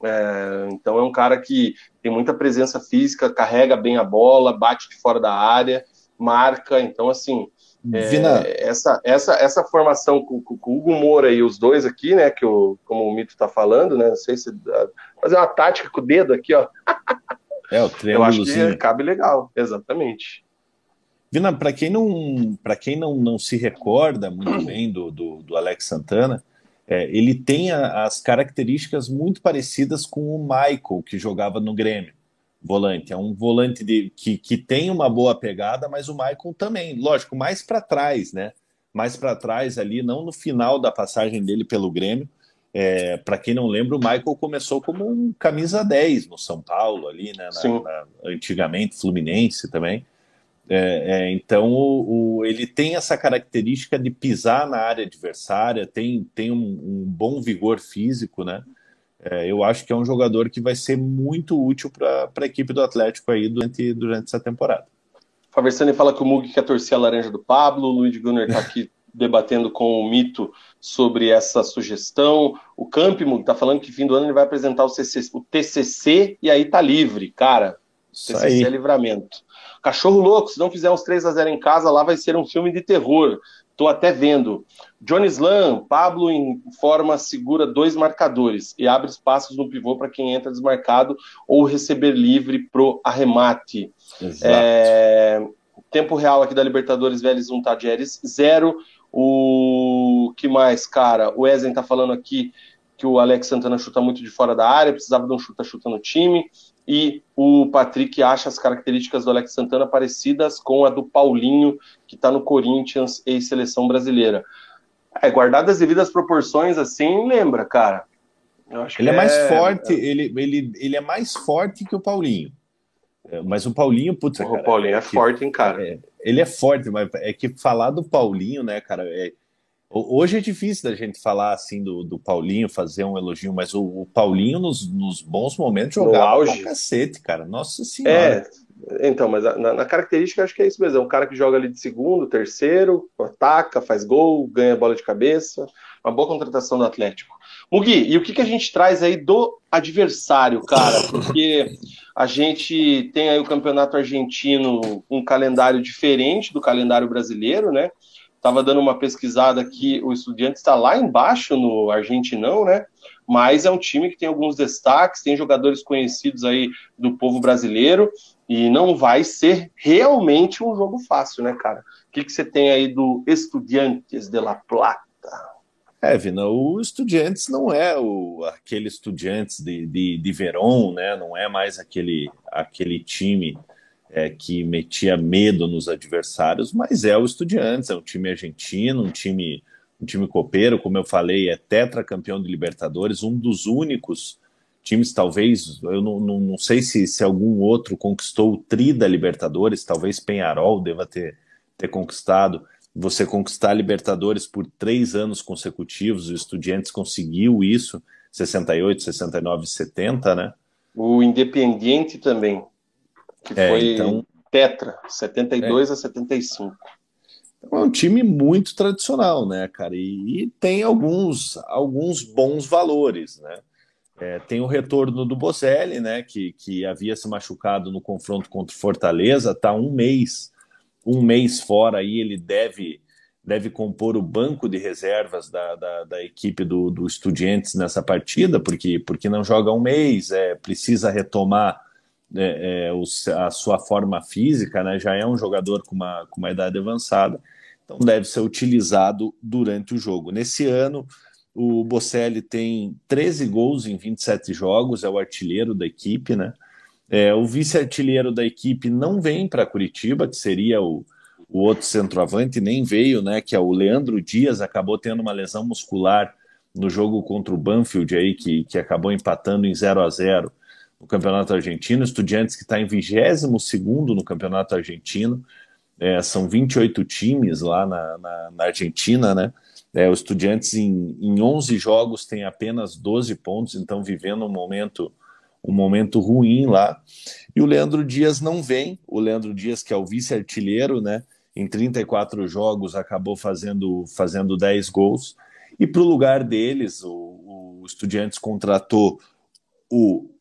É, então é um cara que tem muita presença física, carrega bem a bola, bate de fora da área, marca. Então, assim, é, essa, essa, essa formação com, com, com, o Hugo Moura e os dois aqui, né? Que o, como o Mito tá falando, né? Não sei se. Fazer uma tática com o dedo aqui, ó. É, o Eu acho que cabe legal, exatamente. Vina, para quem não para quem não, não se recorda muito bem do, do, do Alex Santana, é, ele tem a, as características muito parecidas com o Michael que jogava no Grêmio, volante. É um volante de, que, que tem uma boa pegada, mas o Michael também, lógico, mais para trás, né? Mais para trás ali, não no final da passagem dele pelo Grêmio. É, para quem não lembra, o Michael começou como um camisa 10 no São Paulo ali, né? Na, na, antigamente, Fluminense também. É, é, então o, o, ele tem essa característica de pisar na área adversária, tem, tem um, um bom vigor físico, né? É, eu acho que é um jogador que vai ser muito útil para a equipe do Atlético aí durante, durante essa temporada. Faversani fala que o Mug quer torcer a laranja do Pablo, o Luiz Gunnar está aqui debatendo com o Mito sobre essa sugestão. O Campimo está falando que fim do ano ele vai apresentar o, CC, o TCC e aí tá livre. Cara, Isso TCC aí. é livramento. Cachorro Louco, se não fizer uns 3 a 0 em casa, lá vai ser um filme de terror. Tô até vendo. Johnny Slam, Pablo em forma segura dois marcadores e abre espaços no pivô para quem entra desmarcado ou receber livre pro arremate. É, tempo real aqui da Libertadores Vélez 1 Tadieres 0. O que mais, cara? O Ezen tá falando aqui que o Alex Santana chuta muito de fora da área, precisava de um chuta-chuta no time. E o Patrick acha as características do Alex Santana parecidas com a do Paulinho, que está no Corinthians e seleção brasileira. É, guardadas as devidas proporções, assim, lembra, cara. ele é, é, mais forte, ele, ele, ele é mais forte que o Paulinho. É, mas o Paulinho, putz, o cara, Paulinho é, é forte, hein, cara. É, ele é forte, mas é que falar do Paulinho, né, cara, é, Hoje é difícil da gente falar assim do, do Paulinho, fazer um elogio, mas o, o Paulinho nos, nos, bons momentos jogava no auge. cacete, cara. Nossa senhora. É, então, mas na, na, característica acho que é isso mesmo. É um cara que joga ali de segundo, terceiro, ataca, faz gol, ganha bola de cabeça. Uma boa contratação do Atlético. Mugi, e o que, que a gente traz aí do adversário, cara? Porque a gente tem aí o campeonato argentino, um calendário diferente do calendário brasileiro, né? Estava dando uma pesquisada aqui, o Estudiante está lá embaixo no Argentinão, né? Mas é um time que tem alguns destaques, tem jogadores conhecidos aí do povo brasileiro e não vai ser realmente um jogo fácil, né, cara? O que, que você tem aí do Estudiantes de La Plata? É, Vina, o Estudiantes não é o, aquele Estudiantes de, de, de Verón, né? Não é mais aquele, aquele time é, que metia medo nos adversários, mas é o Estudiantes, é um time argentino, um time, um time copeiro, como eu falei, é tetracampeão de Libertadores, um dos únicos times, talvez, eu não, não, não sei se, se algum outro conquistou o tri da Libertadores, talvez Penharol deva ter, ter conquistado. Você conquistar a Libertadores por três anos consecutivos, o Estudiantes conseguiu isso, 68, 69, 70, né? O Independiente também que é, foi então, tetra, 72 é, a 75. Então é um time muito tradicional, né, cara? E, e tem alguns, alguns bons valores, né? É, tem o retorno do Bozelli, né, que, que havia se machucado no confronto contra o Fortaleza, tá um mês, um mês fora aí, ele deve deve compor o banco de reservas da, da, da equipe do, do Estudiantes nessa partida, porque, porque não joga um mês, é, precisa retomar é, é, o, a sua forma física, né, já é um jogador com uma, com uma idade avançada, então deve ser utilizado durante o jogo. Nesse ano, o Bocelli tem 13 gols em 27 jogos, é o artilheiro da equipe, né? É, o vice-artilheiro da equipe não vem para Curitiba, que seria o, o outro centroavante, nem veio, né? Que é o Leandro Dias, acabou tendo uma lesão muscular no jogo contra o Banfield aí, que, que acabou empatando em 0 a 0 no Campeonato Argentino, Estudiantes que está em 22 no Campeonato Argentino, é, são 28 times lá na, na, na Argentina, né? É, o Estudiantes em, em 11 jogos tem apenas 12 pontos, então vivendo um momento um momento ruim lá. E o Leandro Dias não vem, o Leandro Dias que é o vice-artilheiro, né? Em 34 jogos acabou fazendo fazendo 10 gols. E para o lugar deles, o, o Estudiantes contratou o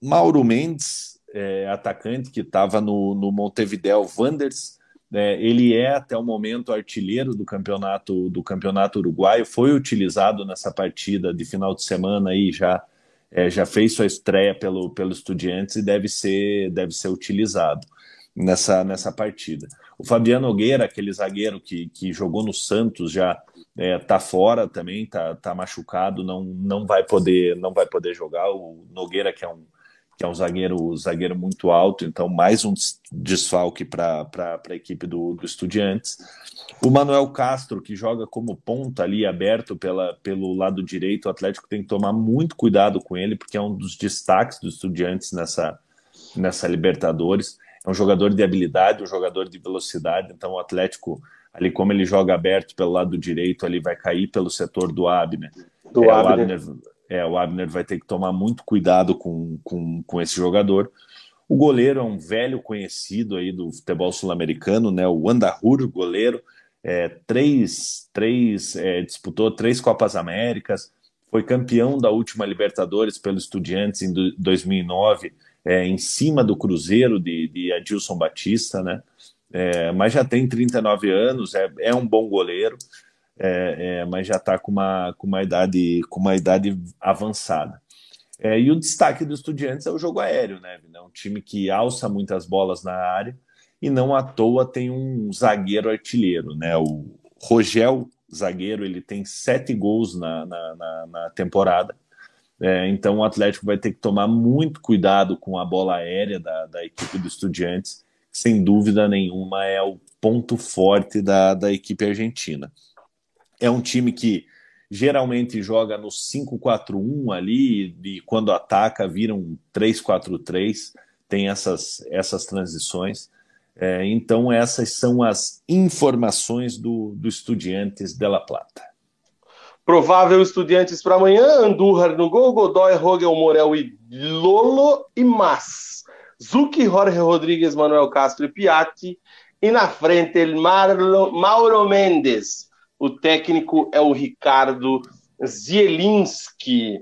Mauro Mendes, é, atacante que estava no, no Montevideo Wanderers, é, ele é até o momento artilheiro do campeonato do campeonato uruguaio, foi utilizado nessa partida de final de semana aí já é, já fez sua estreia pelo pelo Estudiantes e deve ser deve ser utilizado nessa nessa partida. O Fabiano Nogueira, aquele zagueiro que, que jogou no Santos já é, fora também, está tá machucado, não não vai poder não vai poder jogar. O Nogueira que é um que é um zagueiro, zagueiro muito alto, então mais um desfalque para a equipe do, do Estudiantes. O Manuel Castro, que joga como ponta ali aberto pela, pelo lado direito, o Atlético tem que tomar muito cuidado com ele, porque é um dos destaques dos Estudiantes nessa, nessa Libertadores. É um jogador de habilidade, um jogador de velocidade, então o Atlético, ali como ele joga aberto pelo lado direito, ali vai cair pelo setor do Abner. Do é, Abner. Abner é, o Abner vai ter que tomar muito cuidado com, com, com esse jogador. O goleiro é um velho conhecido aí do futebol sul-americano, né? O Andahur, goleiro, é, três, três é, disputou três Copas Américas, foi campeão da última Libertadores pelo Estudiantes em 2009, é, em cima do Cruzeiro de, de Adilson Batista, né? É, mas já tem 39 anos, é, é um bom goleiro é, é, mas já está com uma, com, uma idade, com uma idade avançada. É, e o destaque dos Estudiantes é o jogo aéreo, né? É um time que alça muitas bolas na área e não à toa tem um zagueiro artilheiro, né? O Rogel, zagueiro, ele tem sete gols na, na, na, na temporada. É, então o Atlético vai ter que tomar muito cuidado com a bola aérea da, da equipe do Estudiantes, sem dúvida nenhuma é o ponto forte da, da equipe argentina. É um time que geralmente joga no 5-4-1 ali, e quando ataca vira um 3-4-3, tem essas, essas transições. É, então, essas são as informações do, do Estudiantes de La Plata. Provável Estudiantes para amanhã: Andújar no gol, Godoy, Rogel, Morel e Lolo e Mas. Zucchi, Jorge Rodrigues, Manuel Castro e Piatti. E na frente, Marlo, Mauro Mendes. O técnico é o Ricardo Zielinski.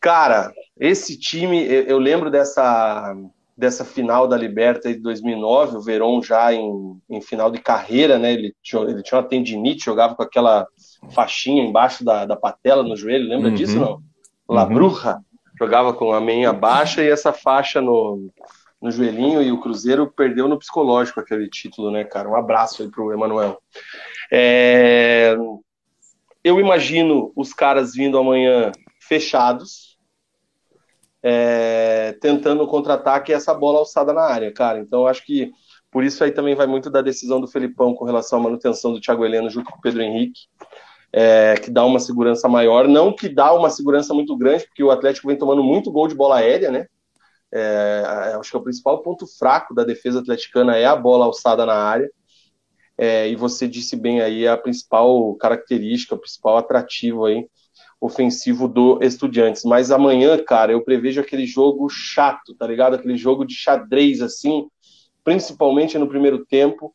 Cara, esse time, eu lembro dessa, dessa final da Liberta de 2009, o Verón já em, em final de carreira, né? Ele tinha, ele tinha uma tendinite, jogava com aquela faixinha embaixo da, da patela no joelho, lembra uhum. disso não? La uhum. Bruja jogava com a meia baixa e essa faixa no, no joelhinho e o Cruzeiro perdeu no psicológico aquele título, né, cara? Um abraço aí pro Emanuel. É... Eu imagino os caras vindo amanhã fechados, é, tentando contra-ataque essa bola alçada na área, cara. Então, acho que por isso aí também vai muito da decisão do Felipão com relação à manutenção do Thiago Heleno junto com o Pedro Henrique, é, que dá uma segurança maior. Não que dá uma segurança muito grande, porque o Atlético vem tomando muito gol de bola aérea, né? É, acho que o principal ponto fraco da defesa atleticana é a bola alçada na área. É, e você disse bem aí a principal característica, o principal atrativo aí ofensivo do Estudiantes. Mas amanhã, cara, eu prevejo aquele jogo chato, tá ligado? Aquele jogo de xadrez, assim, principalmente no primeiro tempo.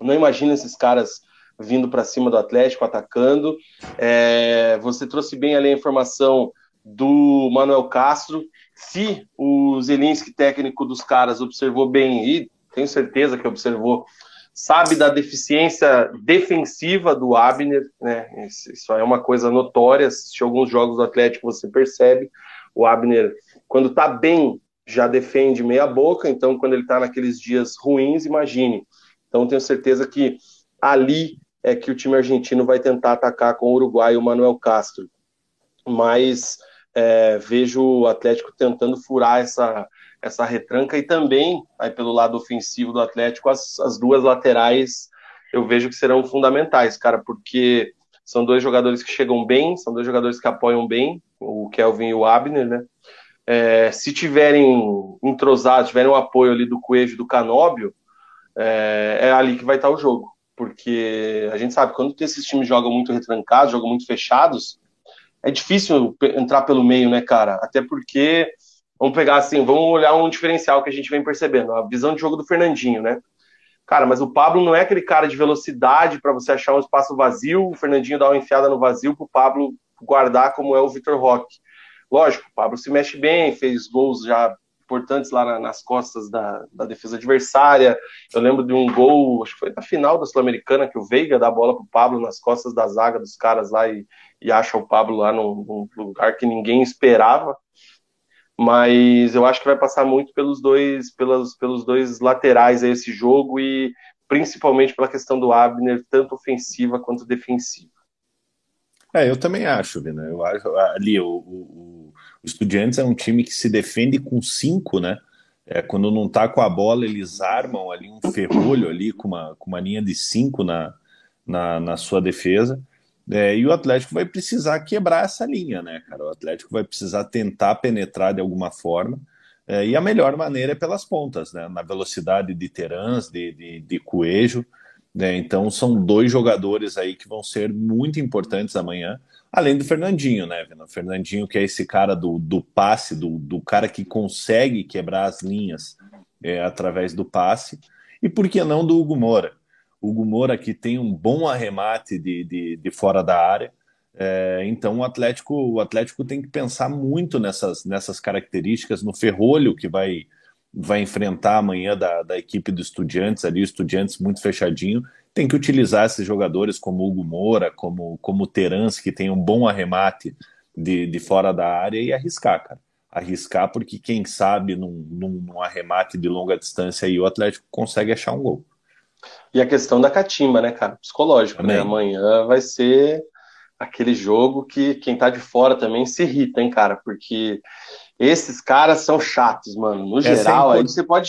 Não imagina esses caras vindo para cima do Atlético, atacando. É, você trouxe bem ali a informação do Manuel Castro. Se o Zelinski, técnico dos caras, observou bem, e tenho certeza que observou sabe da deficiência defensiva do Abner, né? Isso é uma coisa notória. Se alguns jogos do Atlético você percebe, o Abner, quando tá bem, já defende meia boca, então quando ele tá naqueles dias ruins, imagine. Então tenho certeza que ali é que o time argentino vai tentar atacar com o Uruguai o Manuel Castro. Mas é, vejo o Atlético tentando furar essa, essa retranca e também, aí pelo lado ofensivo do Atlético, as, as duas laterais eu vejo que serão fundamentais, cara, porque são dois jogadores que chegam bem, são dois jogadores que apoiam bem, o Kelvin e o Abner, né? É, se tiverem entrosados, tiverem o apoio ali do Coelho do Canóbio, é, é, ali que vai estar o jogo. Porque a gente sabe, quando esses times jogam muito retrancados, jogam muito fechados, é difícil entrar pelo meio, né, cara? Até porque Vamos pegar assim, vamos olhar um diferencial que a gente vem percebendo, a visão de jogo do Fernandinho, né? Cara, mas o Pablo não é aquele cara de velocidade para você achar um espaço vazio, o Fernandinho dá uma enfiada no vazio para o Pablo guardar como é o Vitor Roque. Lógico, o Pablo se mexe bem, fez gols já importantes lá na, nas costas da, da, defesa adversária. Eu lembro de um gol, acho que foi na final da Sul-Americana, que o Veiga dá a bola pro Pablo nas costas da zaga dos caras lá e, e acha o Pablo lá num, num lugar que ninguém esperava mas eu acho que vai passar muito pelos dois, pelos, pelos dois laterais aí esse jogo e principalmente pela questão do Abner, tanto ofensiva quanto defensiva. É, eu também acho, Vina. Eu acho ali o, o, o Estudiantes é um time que se defende com cinco, né? É, quando não tá com a bola, eles armam ali um ferrolho ali com uma, com uma linha de cinco na, na, na sua defesa. É, e o Atlético vai precisar quebrar essa linha, né, cara? O Atlético vai precisar tentar penetrar de alguma forma. É, e a melhor maneira é pelas pontas, né? Na velocidade de Terans, de, de, de Coelho. Né? Então são dois jogadores aí que vão ser muito importantes amanhã, além do Fernandinho, né, O Fernandinho, que é esse cara do, do passe, do, do cara que consegue quebrar as linhas é, através do passe. E por que não do Hugo Moura? Hugo Moura que tem um bom arremate de, de, de fora da área. É, então o Atlético, o Atlético tem que pensar muito nessas, nessas características, no ferrolho que vai, vai enfrentar amanhã da, da equipe do Estudiantes, ali, o Estudiantes muito fechadinho. Tem que utilizar esses jogadores como Hugo Moura, como, como Terans, que tem um bom arremate de, de fora da área e arriscar, cara. Arriscar, porque quem sabe num, num, num arremate de longa distância aí o Atlético consegue achar um gol. E a questão da catimba, né, cara? Psicológico, né? Amanhã vai ser aquele jogo que quem tá de fora também se irrita, hein, cara? Porque esses caras são chatos, mano. No essa geral, é aí você pode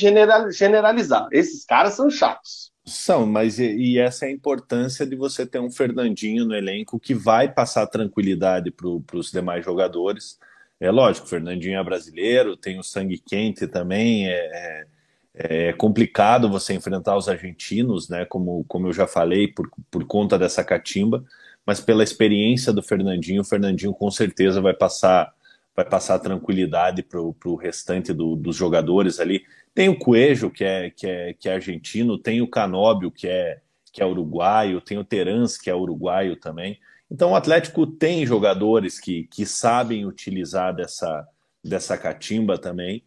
generalizar. Esses caras são chatos. São, mas e, e, essa é a importância de você ter um Fernandinho no elenco que vai passar tranquilidade para os demais jogadores. É lógico, o Fernandinho é brasileiro, tem o sangue quente também, é, é é complicado você enfrentar os argentinos, né? Como, como eu já falei, por, por conta dessa catimba, mas pela experiência do Fernandinho, o Fernandinho com certeza vai passar vai passar tranquilidade para o restante do, dos jogadores ali. Tem o Coelho, que é, que, é, que é argentino, tem o Canóbio, que é, que é uruguaio, tem o Terans, que é uruguaio também. Então o Atlético tem jogadores que, que sabem utilizar dessa, dessa catimba também.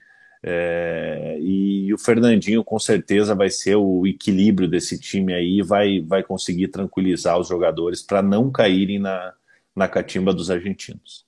É, e o Fernandinho com certeza vai ser o equilíbrio desse time aí, vai, vai conseguir tranquilizar os jogadores para não caírem na, na catimba dos argentinos.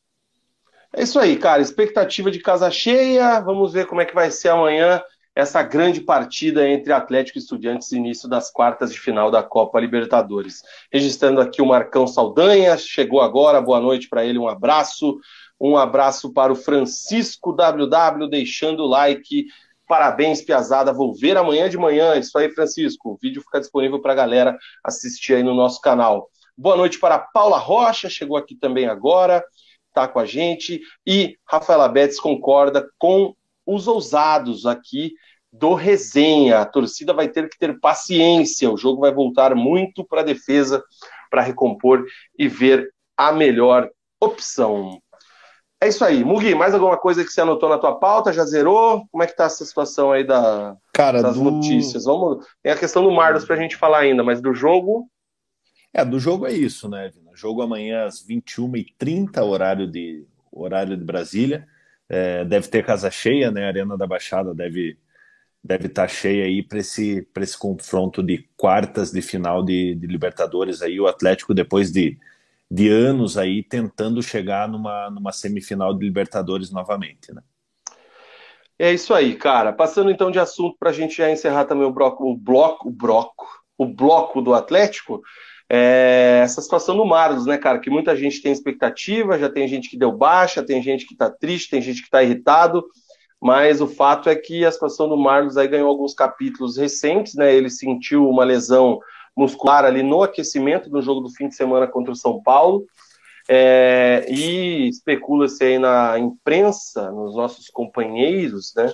É isso aí, cara. Expectativa de casa cheia. Vamos ver como é que vai ser amanhã essa grande partida entre Atlético e Estudiantes, início das quartas de final da Copa Libertadores. Registrando aqui o Marcão Saldanha, chegou agora, boa noite para ele, um abraço. Um abraço para o Francisco WW, deixando o like. Parabéns, Piazada. Vou ver amanhã de manhã. Isso aí, Francisco. O vídeo fica disponível para a galera assistir aí no nosso canal. Boa noite para Paula Rocha, chegou aqui também agora, está com a gente. E Rafaela Betts concorda com os ousados aqui do resenha. A torcida vai ter que ter paciência. O jogo vai voltar muito para a defesa, para recompor e ver a melhor opção. É isso aí. Mugi, mais alguma coisa que você anotou na tua pauta? Já zerou? Como é que tá essa situação aí da, Cara, das do... notícias? Vamos... Tem a questão do Marlos pra gente falar ainda, mas do jogo... É, do jogo é isso, né, Vina? Jogo amanhã às 21h30, horário de, horário de Brasília. É, deve ter casa cheia, né? A Arena da Baixada deve deve estar tá cheia aí para esse, esse confronto de quartas de final de, de Libertadores aí. O Atlético, depois de de anos aí tentando chegar numa, numa semifinal de Libertadores novamente, né? É isso aí, cara. Passando então de assunto para a gente já encerrar também o bloco, o bloco, o bloco, o bloco do Atlético. É essa situação do Marlos, né, cara? Que muita gente tem expectativa, já tem gente que deu baixa, tem gente que está triste, tem gente que está irritado, mas o fato é que a situação do Marlos aí ganhou alguns capítulos recentes, né? Ele sentiu uma lesão muscular ali no aquecimento do jogo do fim de semana contra o São Paulo. É, e especula-se aí na imprensa, nos nossos companheiros, né,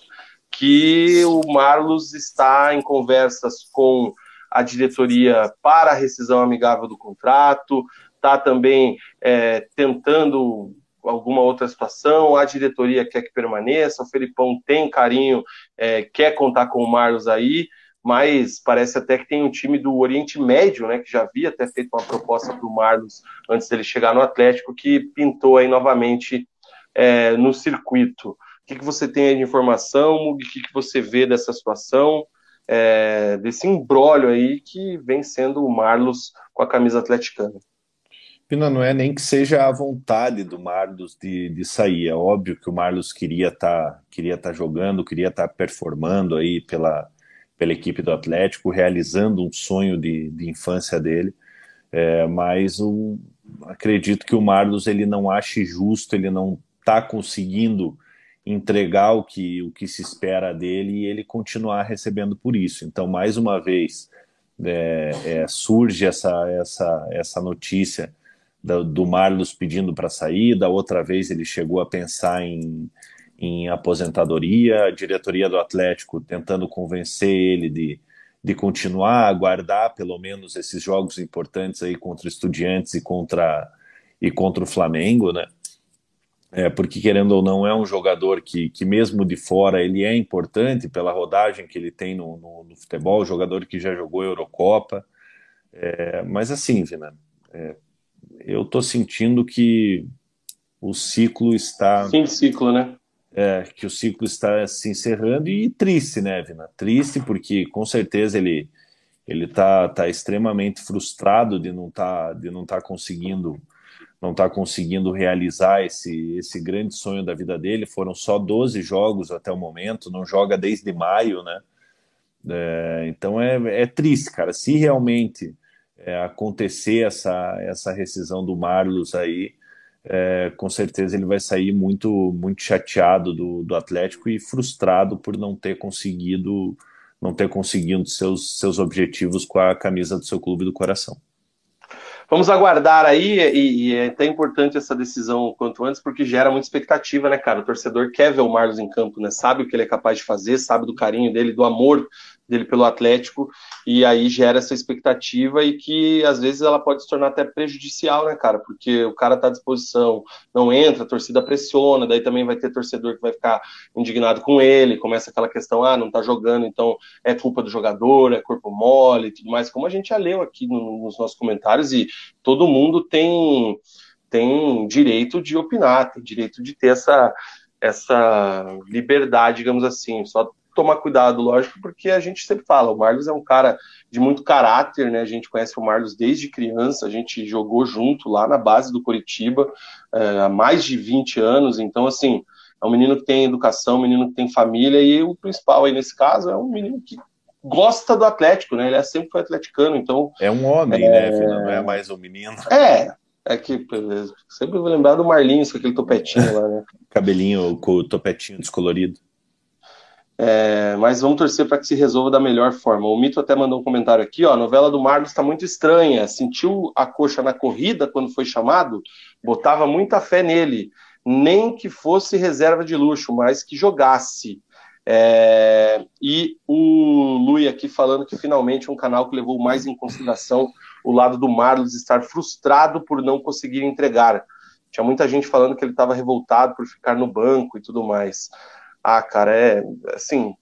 que o Marlos está em conversas com a diretoria para a rescisão amigável do contrato, está também é, tentando alguma outra situação, a diretoria quer que permaneça, o Felipão tem carinho, é, quer contar com o Marlos aí, mas parece até que tem um time do Oriente Médio, né, que já havia até feito uma proposta para o Marlos antes dele chegar no Atlético, que pintou aí novamente é, no circuito. O que, que você tem aí de informação, o que, que você vê dessa situação, é, desse embrólio aí que vem sendo o Marlos com a camisa atleticana? Pina, não é nem que seja a vontade do Marlos de, de sair. É óbvio que o Marlos queria estar tá, queria tá jogando, queria estar tá performando aí pela, pela equipe do Atlético, realizando um sonho de, de infância dele. É, mas o, acredito que o Marlos ele não ache justo, ele não está conseguindo entregar o que, o que se espera dele e ele continuar recebendo por isso. Então, mais uma vez, é, é, surge essa, essa, essa notícia do, do Marlos pedindo para sair, da outra vez ele chegou a pensar em, em aposentadoria, a diretoria do Atlético tentando convencer ele de, de continuar a guardar pelo menos esses jogos importantes aí contra estudiantes e contra, e contra o Flamengo, né? É, porque querendo ou não é um jogador que, que mesmo de fora ele é importante pela rodagem que ele tem no, no, no futebol, jogador que já jogou Eurocopa, é, mas assim, Vina, é, eu tô sentindo que o ciclo está... Fim de ciclo, né? É, que o ciclo está se encerrando e triste, né, Vina? Triste porque com certeza ele ele tá, tá extremamente frustrado de não tá de não tá conseguindo não tá conseguindo realizar esse esse grande sonho da vida dele. Foram só 12 jogos até o momento, não joga desde maio, né? É, então é, é triste, cara. Se realmente é, acontecer essa, essa rescisão do Marlos aí, é, com certeza ele vai sair muito, muito chateado do, do Atlético e frustrado por não ter conseguido não ter conseguido seus, seus objetivos com a camisa do seu clube do coração. Vamos aguardar aí, e, e, é até importante essa decisão quanto antes, porque gera muita expectativa, né, cara? O torcedor quer ver o Marlos em campo, né? Sabe o que ele é capaz de fazer, sabe do carinho dele, do amor dele pelo Atlético, e aí gera essa expectativa e que às vezes ela pode se tornar até prejudicial, né, cara? Porque o cara tá à disposição, não entra, a torcida pressiona, daí também vai ter torcedor que vai ficar indignado com ele, começa aquela questão, ah, não tá jogando, então é culpa do jogador, é corpo mole e tudo mais, como a gente já leu aqui no, nos nossos comentários, e todo mundo tem, tem direito de opinar, tem direito de ter essa, essa liberdade, digamos assim, só tomar cuidado, lógico, porque a gente sempre fala, o Marlos é um cara de muito caráter, né? A gente conhece o Marlos desde criança, a gente jogou junto lá na base do Curitiba é, há mais de 20 anos, então assim, é um menino que tem educação, um menino que tem família, e o principal aí nesse caso é um menino que gosta do Atlético, né? Ele é sempre foi atleticano, então. É um homem, é... né, Não é mais um menino. É, é que sempre vou lembrar do Marlinhos com aquele topetinho lá, né? Cabelinho com o topetinho descolorido. É, mas vamos torcer para que se resolva da melhor forma. O Mito até mandou um comentário aqui, ó. A novela do Marlos está muito estranha. Sentiu a coxa na corrida quando foi chamado? Botava muita fé nele. Nem que fosse reserva de luxo, mas que jogasse. É, e o Lui aqui falando que finalmente um canal que levou mais em consideração o lado do Marlos estar frustrado por não conseguir entregar. Tinha muita gente falando que ele estava revoltado por ficar no banco e tudo mais. Ah, cara, é assim.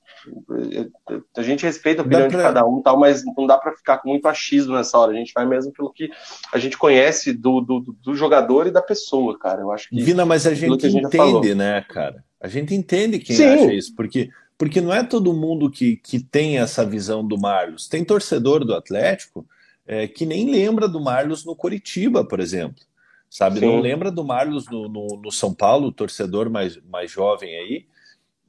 A gente respeita a opinião pra... de cada um, tal, mas não dá para ficar com muito achismo nessa hora. A gente vai mesmo pelo que a gente conhece do, do, do jogador e da pessoa, cara. Eu acho que. Vina, mas a gente, a gente entende, né, cara? A gente entende quem Sim. acha isso, porque porque não é todo mundo que, que tem essa visão do Marlos. Tem torcedor do Atlético é, que nem lembra do Marlos no Coritiba, por exemplo. Sabe? Sim. Não lembra do Marlos no, no, no, São Paulo, torcedor mais, mais jovem aí.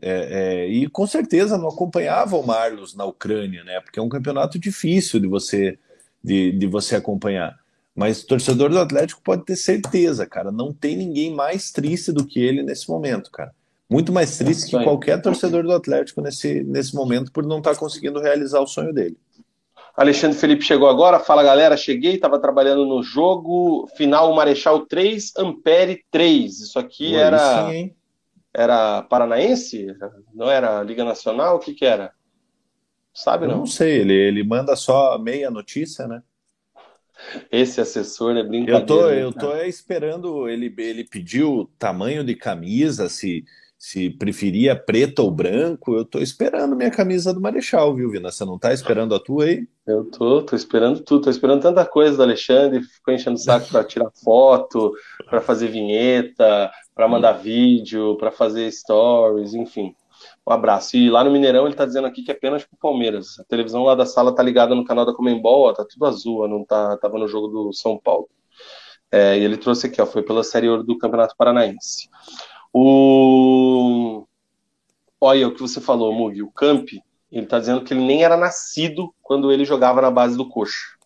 É, é, e com certeza não acompanhava o Marlos na Ucrânia, né? Porque é um campeonato difícil de você de, de você acompanhar. Mas o torcedor do Atlético pode ter certeza, cara, não tem ninguém mais triste do que ele nesse momento, cara. Muito mais triste que qualquer torcedor do Atlético nesse, nesse momento por não estar tá conseguindo realizar o sonho dele. Alexandre Felipe chegou agora. Fala galera, cheguei, estava trabalhando no jogo. Final Marechal 3, Ampere 3. Isso aqui era. Sim, era paranaense? Não era Liga Nacional? O que que era? Sabe não? não sei, ele, ele manda só meia notícia, né? Esse assessor é brincadeira. Eu tô, eu tô esperando ele, ele pediu tamanho de camisa, se, se preferia preto ou branco. Eu tô esperando minha camisa do Marechal, viu, Vina? Você não tá esperando a tua aí? Eu tô, tô esperando tudo, tô esperando tanta coisa do Alexandre, ficou enchendo o saco para tirar foto, para fazer vinheta, para mandar vídeo, para fazer stories, enfim. Um abraço. E lá no Mineirão ele tá dizendo aqui que é apenas pro Palmeiras. A televisão lá da sala tá ligada no canal da Comembol, ó, tá tudo azul, ó, não tá, tava no jogo do São Paulo. É, e ele trouxe aqui, ó, foi pela Série Ouro do Campeonato Paranaense. O... Olha o que você falou, Mugi, o Camp, ele tá dizendo que ele nem era nascido quando ele jogava na base do Coxa.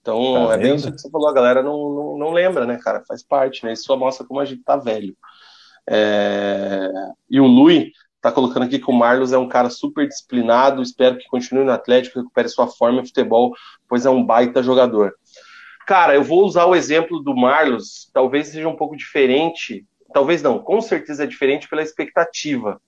Então, tá é bem isso que você falou, a galera não, não, não, lembra, né, cara? Faz parte, né? Isso só mostra como a gente tá velho. É... E o Lui tá colocando aqui que o Marlos é um cara super disciplinado, espero que continue no Atlético, recupere sua forma em futebol, pois é um baita jogador. Cara, eu vou usar o exemplo do Marlos, talvez seja um pouco diferente, talvez não, com certeza é diferente pela expectativa.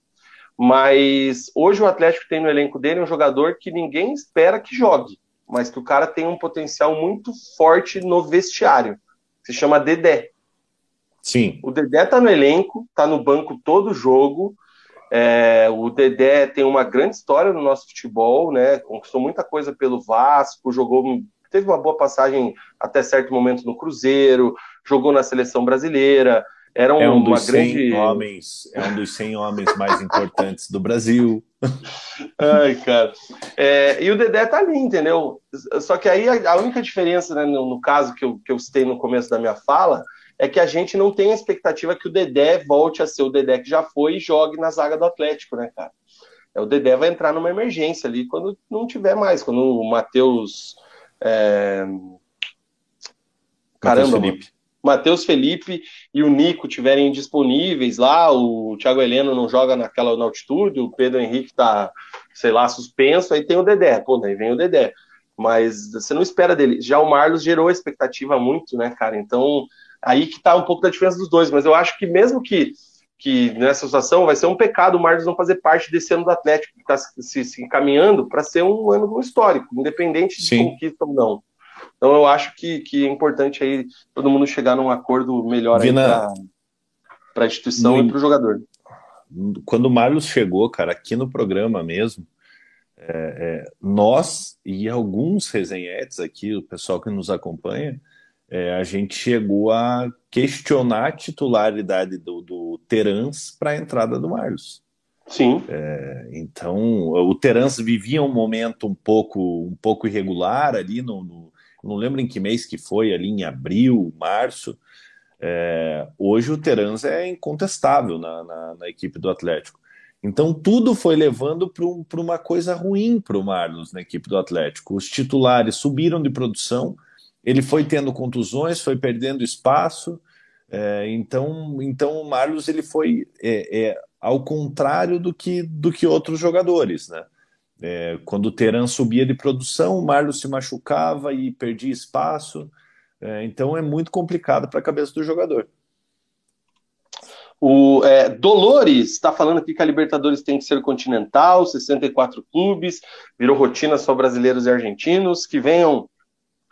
Mas hoje o Atlético tem no elenco dele um jogador que ninguém espera que jogue mas que o cara tem um potencial muito forte no vestiário. Se chama Dedé. Sim. O Dedé tá no elenco, tá no banco todo jogo. É, o Dedé tem uma grande história no nosso futebol, né? Conquistou muita coisa pelo Vasco, jogou, teve uma boa passagem até certo momento no Cruzeiro, jogou na seleção brasileira. Era um, é um dos uma grande homens, é um dos 100 homens mais importantes do Brasil. Ai, cara. É, e o Dedé tá ali, entendeu? Só que aí a, única diferença, né, no, no, caso que eu, que eu citei no começo da minha fala, é que a gente não tem a expectativa que o Dedé volte a ser o Dedé que já foi e jogue na zaga do Atlético, né, cara? É, o Dedé vai entrar numa emergência ali quando não tiver mais, quando o Matheus é... caramba, Felipe. Matheus Felipe e o Nico tiverem disponíveis lá, o Thiago Heleno não joga naquela na altitude, o Pedro Henrique tá, sei lá, suspenso, aí tem o Dedé, pô, daí vem o Dedé. Mas você não espera dele. Já o Marlos gerou expectativa muito, né, cara? Então, aí que tá um pouco da diferença dos dois, mas eu acho que mesmo que que nessa situação vai ser um pecado o Marlos não fazer parte desse ano do Atlético, que está se, se encaminhando para ser um ano histórico, independente de conquista ou não. Então eu acho que, que é importante aí todo mundo chegar num acordo melhor para a instituição no, e para o jogador. Quando o Marlos chegou, cara, aqui no programa mesmo, é, é, nós e alguns resenhetes aqui, o pessoal que nos acompanha, é, a gente chegou a questionar a titularidade do, do Terans para a entrada do Marlos. Sim. É, então, o Terans vivia um momento um pouco, um pouco irregular ali, no, no, não lembro em que mês que foi, ali em abril, março. É, hoje o Terans é incontestável na, na, na, equipe do Atlético. Então, tudo foi levando para um, uma coisa ruim para o Marlos na equipe do Atlético. Os titulares subiram de produção, ele foi tendo contusões, foi perdendo espaço. É, então, então o Marlos ele foi é, é, ao contrário do que do que outros jogadores, né? É, quando o Teran subia de produção, o Marlos se machucava e perdia espaço. É, então é muito complicado para a cabeça do jogador. O é, Dolores está falando aqui que a Libertadores tem que ser continental, 64 clubes, virou rotina só brasileiros e argentinos, que venham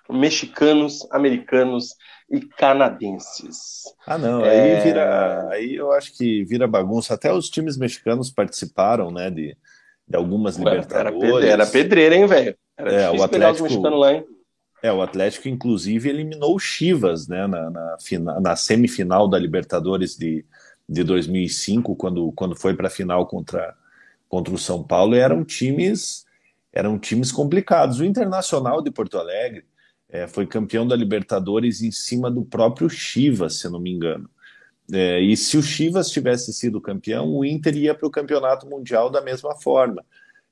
mexicanos, americanos e canadenses. Ah, não, é... aí vira. Aí eu acho que vira bagunça. Até os times mexicanos participaram, né? De, de algumas Libertadores. Era, pedreira, era pedreira hein, velho? Era é, o Atlético, lá, hein? É, o Atlético, inclusive, eliminou o Chivas, né? Na, na, na semifinal da Libertadores de, de 2005, quando, quando foi para a final contra, contra o São Paulo, e eram times eram times complicados. O Internacional de Porto Alegre é, foi campeão da Libertadores em cima do próprio Chivas, se não me engano. É, e se o Chivas tivesse sido campeão, o Inter ia para o campeonato mundial da mesma forma.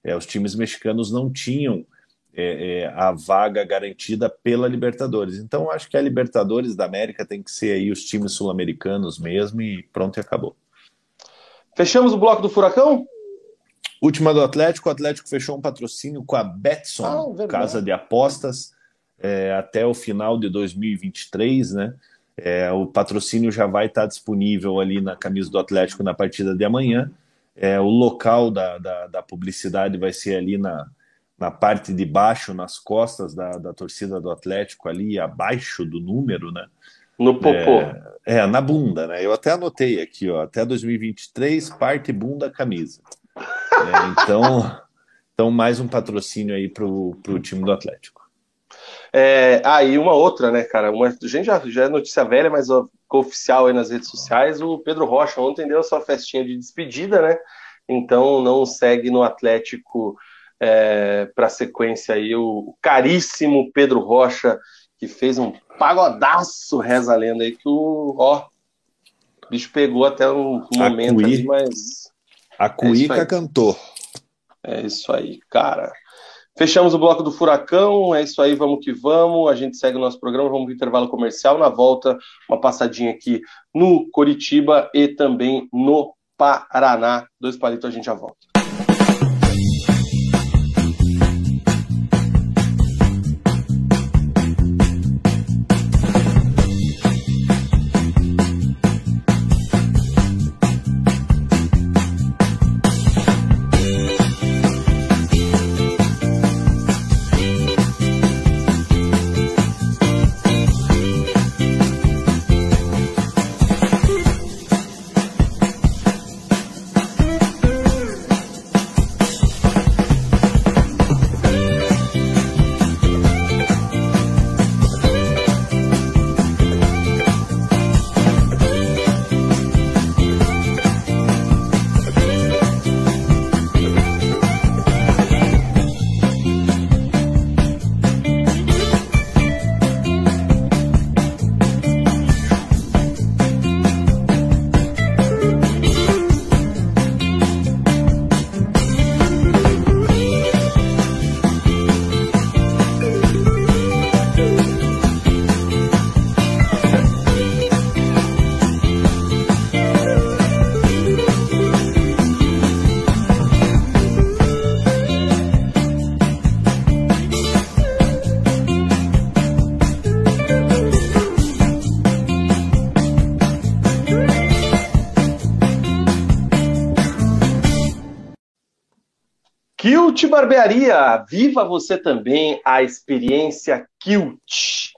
É, os times mexicanos não tinham é, é, a vaga garantida pela Libertadores. Então, acho que a Libertadores da América tem que ser aí os times sul-americanos mesmo e pronto e acabou. Fechamos o bloco do Furacão? Última do Atlético, o Atlético fechou um patrocínio com a Betson, ah, casa de apostas é, até o final de 2023, né? É, o patrocínio já vai estar disponível ali na camisa do Atlético na partida de amanhã. É, o local da, da, da, publicidade vai ser ali na, na parte de baixo, nas costas da, da torcida do Atlético, ali abaixo do número, né? No popô. É, é, na bunda, né? Eu até anotei aqui, ó, até 2023, parte bunda camisa. É, então, então, mais um patrocínio aí para o time do Atlético. É, ah, e uma outra, né, cara? Uma, a gente já, já é notícia velha, mas ó, oficial aí nas redes sociais. O Pedro Rocha ontem deu a sua festinha de despedida, né? Então não segue no Atlético é, para sequência aí o, caríssimo Pedro Rocha, que fez um pagodaço, reza a lenda aí, que o, ó, o bicho pegou até um momento ali, mas. A Cuíca é cantou. É isso aí, cara. Fechamos o bloco do Furacão, é isso aí, vamos que vamos. A gente segue o nosso programa, vamos para intervalo comercial. Na volta, uma passadinha aqui no Coritiba e também no Paraná. Dois palitos, a gente já volta. Kilt Barbearia, viva você também a experiência Kilt.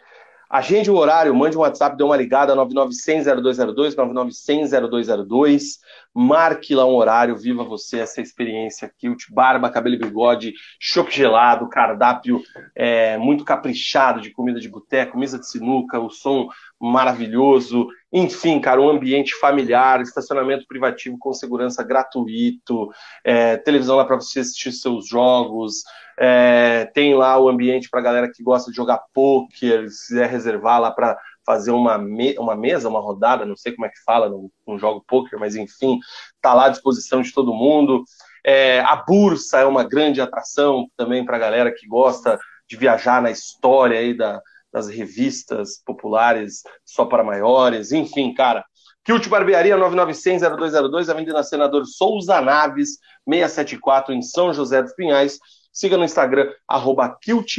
Agende o horário, mande um WhatsApp, dê uma ligada, 9900-0202, 9900-0202. Marque lá um horário, viva você essa experiência Kilt, barba, cabelo e bigode, chopp gelado, cardápio é, muito caprichado de comida de boteco, mesa de sinuca, o som maravilhoso. Enfim, cara, um ambiente familiar, estacionamento privativo com segurança gratuito, é, televisão lá para você assistir seus jogos, é, tem lá o ambiente para galera que gosta de jogar poker, se quiser reservar lá para fazer uma, me uma mesa, uma rodada, não sei como é que fala, não, não jogo poker, mas enfim, tá lá à disposição de todo mundo. É, a Bursa é uma grande atração também para galera que gosta de viajar na história aí da, das revistas populares só para maiores, enfim, cara. Kilt Barbearia 9900-0202, Avenida Senador Souza Naves, 674, em São José dos Pinhais. Siga no Instagram, arroba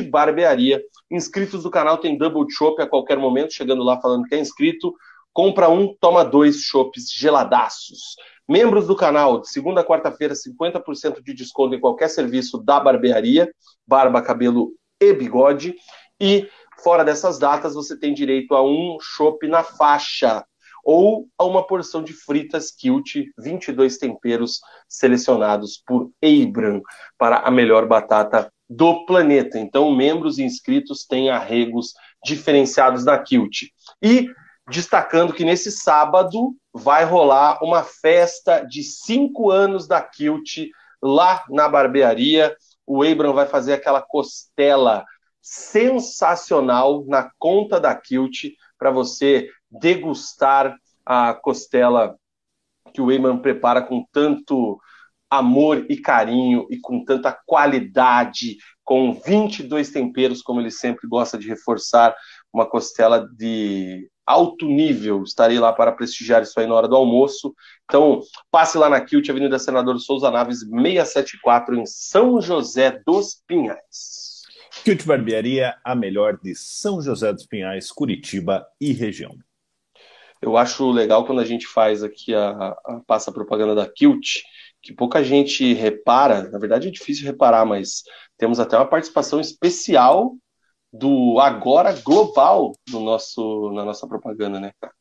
Barbearia. Inscritos do canal tem double chopp a qualquer momento, chegando lá falando que é inscrito. Compra um, toma dois chopps geladaços. Membros do canal, de segunda a quarta-feira, 50% de desconto em qualquer serviço da barbearia, barba, cabelo e bigode. E fora dessas datas, você tem direito a um chopp na faixa ou a uma porção de fritas Kilt, 22 temperos selecionados por Abram para a melhor batata do planeta. Então, membros e inscritos têm arregos diferenciados da Kilt. E destacando que nesse sábado vai rolar uma festa de cinco anos da Kilt lá na barbearia. O Abram vai fazer aquela costela sensacional na conta da Kilt para você degustar a costela que o Eyman prepara com tanto amor e carinho e com tanta qualidade, com 22 temperos, como ele sempre gosta de reforçar, uma costela de alto nível. Estarei lá para prestigiar isso aí na hora do almoço. Então, passe lá na Kilt, Avenida Senador Souza Naves, 674, em São José dos Pinhais. Kilt Barbearia, a melhor de São José dos Pinhais, Curitiba e região. Eu acho legal quando a gente faz aqui a, a passa a propaganda da Kilt, que pouca gente repara, na verdade é difícil reparar, mas temos até uma participação especial do Agora Global no nosso, na nossa propaganda, né, cara?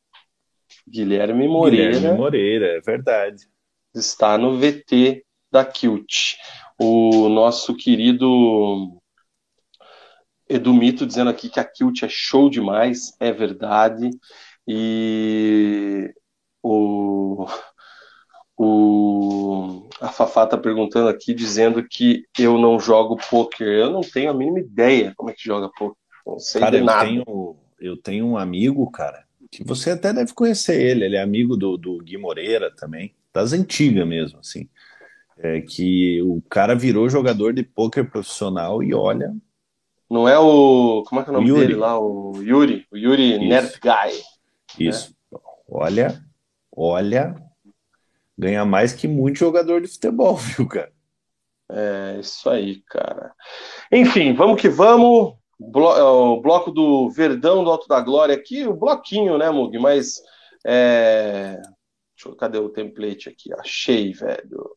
Guilherme Moreira. Guilherme Moreira, é verdade. Está no VT da Kilt. O nosso querido Edu Mito dizendo aqui que a Kilt é show demais, é verdade. E o, o, a Fafá tá perguntando aqui, dizendo que eu não jogo poker. Eu não tenho a mínima ideia como é que joga poker. Não sei cara, de nada. Eu tenho, eu tenho um amigo, cara, que você até deve conhecer ele. Ele é amigo do, do Gui Moreira também, das antigas mesmo, assim. É que o cara virou jogador de poker profissional e olha. Não é o. Como é que é o nome o dele lá? O Yuri. O Yuri Nerd Guy. Isso. É. Olha, olha, ganha mais que muito jogador de futebol, viu, cara? É, isso aí, cara. Enfim, vamos que vamos. É, o bloco do Verdão do Alto da Glória aqui, o bloquinho, né, Mug? Mas. É... Eu, cadê o template aqui? Achei, velho.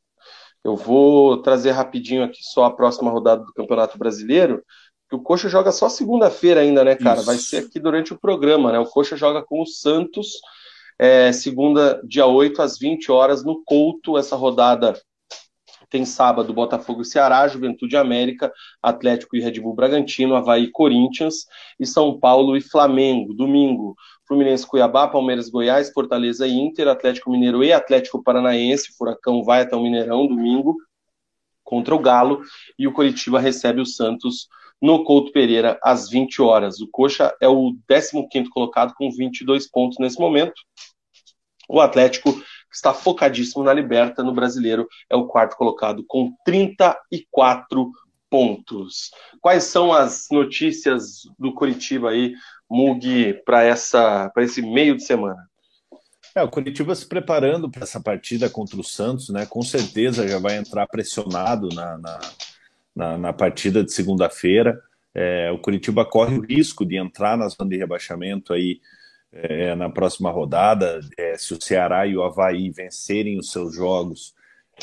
Eu vou trazer rapidinho aqui só a próxima rodada do Campeonato Brasileiro que o Coxa joga só segunda-feira ainda, né, cara? Isso. Vai ser aqui durante o programa, né? O Coxa joga com o Santos, é, segunda, dia 8, às 20 horas, no Couto. Essa rodada tem sábado Botafogo e Ceará, Juventude América, Atlético e Red Bull Bragantino, Havaí Corinthians, e São Paulo e Flamengo. Domingo, Fluminense Cuiabá, Palmeiras Goiás, Fortaleza e Inter, Atlético Mineiro e Atlético Paranaense. Furacão vai até o Mineirão domingo contra o Galo, e o Coritiba recebe o Santos no Couto Pereira às 20 horas. O Coxa é o 15º colocado com 22 pontos nesse momento. O Atlético está focadíssimo na Liberta, no Brasileiro é o quarto colocado com 34 pontos. Quais são as notícias do Curitiba aí, Mug, para essa para esse meio de semana? É, o Curitiba se preparando para essa partida contra o Santos, né? Com certeza já vai entrar pressionado na, na na, na partida de segunda-feira. É, o Curitiba corre o risco de entrar na zona de rebaixamento aí é, na próxima rodada. É, se o Ceará e o Havaí vencerem os seus jogos,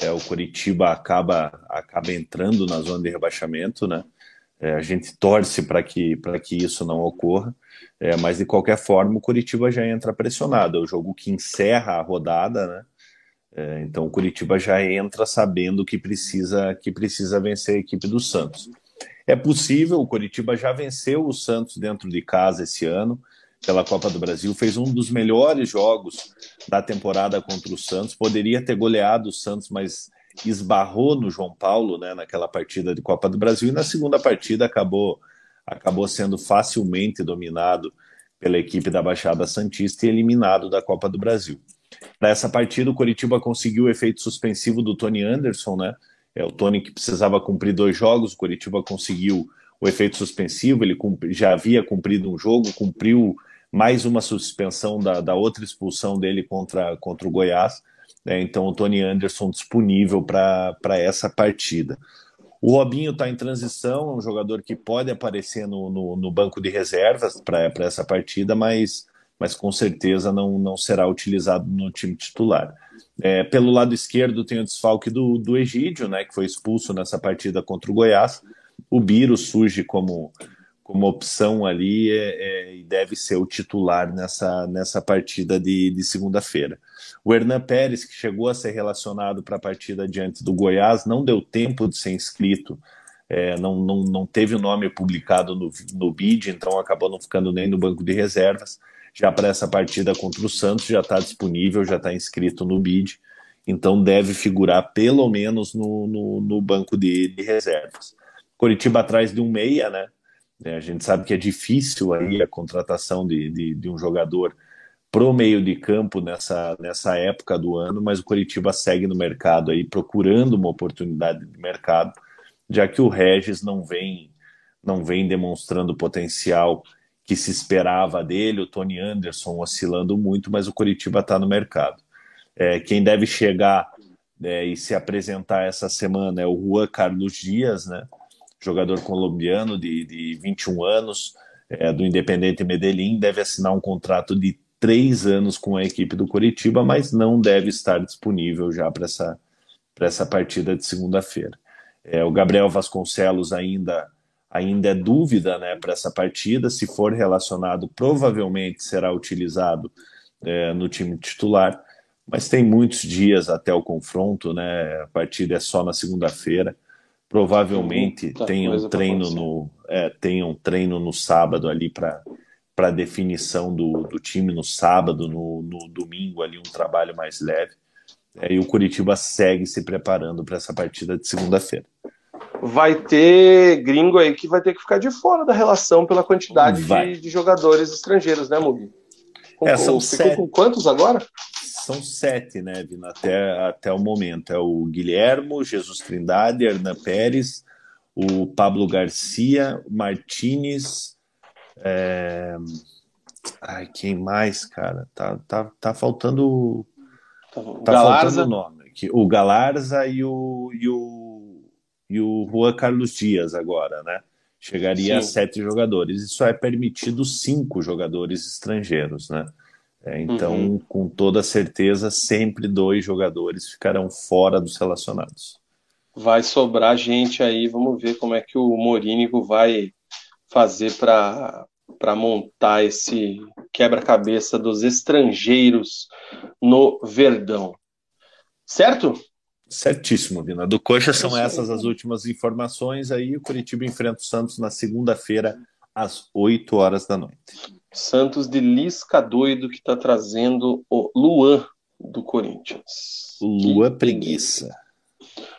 é, o Curitiba acaba, acaba entrando na zona de rebaixamento, né? É, a gente torce para que, que isso não ocorra, é, mas de qualquer forma o Curitiba já entra pressionado. É o jogo que encerra a rodada, né? É, então o Curitiba já entra sabendo que precisa, que precisa vencer a equipe do Santos. É possível, o Curitiba já venceu o Santos dentro de casa esse ano, pela Copa do Brasil, fez um dos melhores jogos da temporada contra o Santos, poderia ter goleado o Santos, mas esbarrou no João Paulo, né, naquela partida de Copa do Brasil, e na segunda partida acabou, acabou sendo facilmente dominado pela equipe da Baixada Santista e eliminado da Copa do Brasil. Para essa partida, o Coritiba conseguiu o efeito suspensivo do Tony Anderson, né? É o Tony que precisava cumprir dois jogos, o Coritiba conseguiu o efeito suspensivo, ele já havia cumprido um jogo, cumpriu mais uma suspensão da, da outra expulsão dele contra, contra o Goiás. Né? Então, o Tony Anderson disponível para essa partida. O Robinho está em transição, é um jogador que pode aparecer no, no, no banco de reservas para essa partida, mas, mas com certeza não, não será utilizado no time titular. É, pelo lado esquerdo tem o desfalque do, do Egídio, né, que foi expulso nessa partida contra o Goiás. O Biro surge como, como opção ali é, é, e deve ser o titular nessa, nessa partida de, de segunda-feira. O Hernan Pérez, que chegou a ser relacionado para a partida diante do Goiás, não deu tempo de ser inscrito, é, não, não, não teve o nome publicado no, no BID, então acabou não ficando nem no banco de reservas. Já para essa partida contra o Santos já está disponível, já está inscrito no BID, então deve figurar pelo menos no, no, no banco de, de reservas. Coritiba atrás de um meia, né? É, a gente sabe que é difícil aí a contratação de, de, de um jogador pro meio de campo nessa, nessa época do ano, mas o Coritiba segue no mercado aí procurando uma oportunidade de mercado, já que o Regis não vem não vem demonstrando potencial que se esperava dele, o Tony Anderson oscilando muito, mas o Coritiba está no mercado. É, quem deve chegar é, e se apresentar essa semana é o Juan Carlos Dias, né? jogador colombiano de, de 21 anos, é, do Independente Medellín, deve assinar um contrato de três anos com a equipe do Curitiba, mas não deve estar disponível já para essa, essa partida de segunda-feira. É, o Gabriel Vasconcelos ainda ainda é dúvida né, para essa partida. Se for relacionado, provavelmente será utilizado é, no time titular, mas tem muitos dias até o confronto, né? A partida é só na segunda-feira. Provavelmente tenha um treino no é, tenha um treino no sábado ali para para definição do, do time no sábado, no, no domingo ali um trabalho mais leve. É, e o Curitiba segue se preparando para essa partida de segunda-feira. Vai ter gringo aí que vai ter que ficar de fora da relação pela quantidade de, de, jogadores estrangeiros, né, Mugi? Com, é, são sete. com quantos agora? São sete, né, Vina, até, até o momento. É o Guilhermo, Jesus Trindade, Hernan Pérez, o Pablo Garcia, Martinez. É... Ai, quem mais, cara? Tá, tá, tá faltando. Tá, tá faltando o nome. O Galarza e o, e o, e o Juan Carlos Dias agora, né? Chegaria Sim. a sete jogadores. Isso é permitido cinco jogadores estrangeiros, né? É, então, uhum. com toda certeza, sempre dois jogadores ficarão fora dos relacionados. Vai sobrar gente aí, vamos ver como é que o Morínigo vai fazer para montar esse quebra-cabeça dos estrangeiros no Verdão. Certo? Certíssimo, Vina. Do Coxa são essas as últimas informações. Aí o Curitiba enfrenta o Santos na segunda-feira, às 8 horas da noite. Santos de Lisca doido que está trazendo o Luan do Corinthians. Luan preguiça.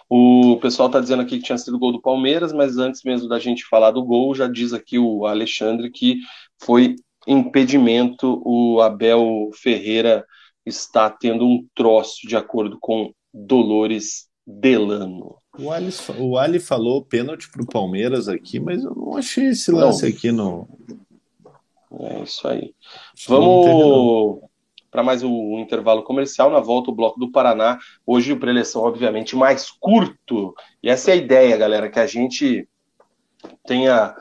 O pessoal está dizendo aqui que tinha sido gol do Palmeiras, mas antes mesmo da gente falar do gol, já diz aqui o Alexandre que foi impedimento. O Abel Ferreira está tendo um troço, de acordo com Dolores Delano. O Ali, o Ali falou pênalti para o Palmeiras aqui, mas eu não achei esse lance não. aqui no. É isso aí. Acho Vamos para mais um intervalo comercial. Na volta, o Bloco do Paraná. Hoje, o preleção, obviamente, mais curto. E essa é a ideia, galera, que a gente tenha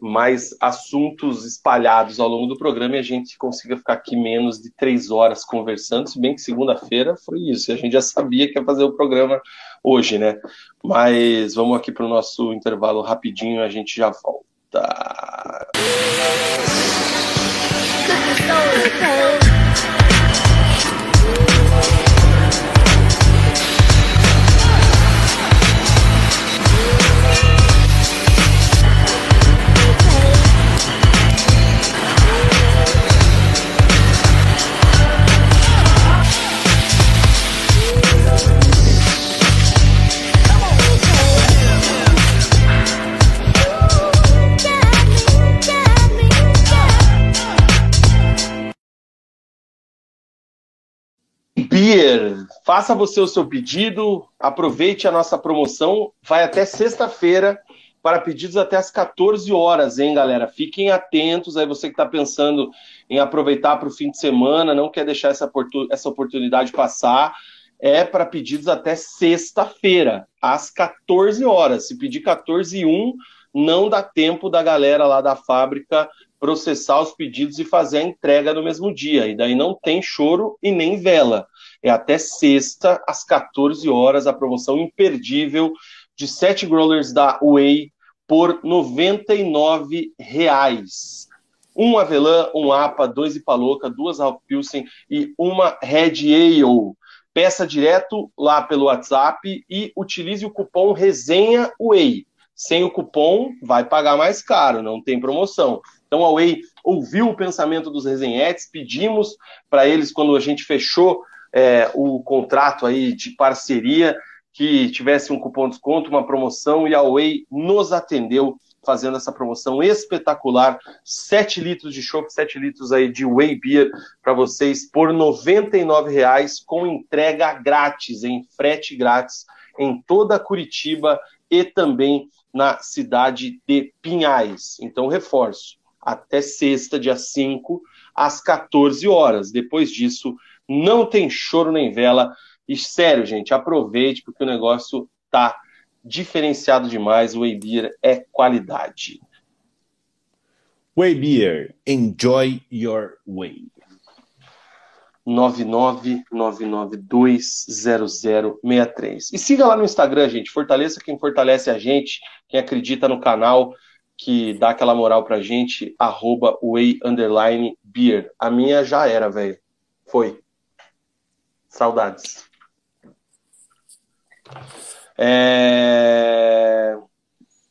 mais assuntos espalhados ao longo do programa e a gente consiga ficar aqui menos de três horas conversando, se bem que segunda-feira foi isso, a gente já sabia que ia fazer o programa hoje, né? Mas vamos aqui para o nosso intervalo rapidinho, a gente já volta. faça você o seu pedido, aproveite a nossa promoção, vai até sexta-feira para pedidos até as 14 horas, hein, galera? Fiquem atentos aí, você que está pensando em aproveitar para o fim de semana, não quer deixar essa, essa oportunidade passar, é para pedidos até sexta-feira, às 14 horas. Se pedir 14 e 1, não dá tempo da galera lá da fábrica processar os pedidos e fazer a entrega no mesmo dia. E daí não tem choro e nem vela. É até sexta, às 14 horas, a promoção imperdível de 7 growlers da Way por 99 reais. Um avelã, um APA, dois Ipaloca, duas Ralph Pilsen e uma Red Ale. Peça direto lá pelo WhatsApp e utilize o cupom Resenha Way. Sem o cupom, vai pagar mais caro, não tem promoção. Então a Way ouviu o pensamento dos resenhetes, pedimos para eles, quando a gente fechou é, o contrato aí de parceria, que tivesse um cupom de desconto, uma promoção, e a Way nos atendeu fazendo essa promoção espetacular, 7 litros de chopp, 7 litros aí de Whey Beer para vocês por R$ 99,00 com entrega grátis, em frete grátis em toda Curitiba e também na cidade de Pinhais. Então reforço, até sexta, dia 5, às 14 horas. Depois disso, não tem choro nem vela. E sério, gente, aproveite, porque o negócio tá diferenciado demais. O Beer é qualidade. Whey Beer, enjoy your way. 999920063. E siga lá no Instagram, gente. Fortaleça quem fortalece a gente, quem acredita no canal que dá aquela moral pra gente, arroba way underline beer. A minha já era, velho. Foi. Saudades. É...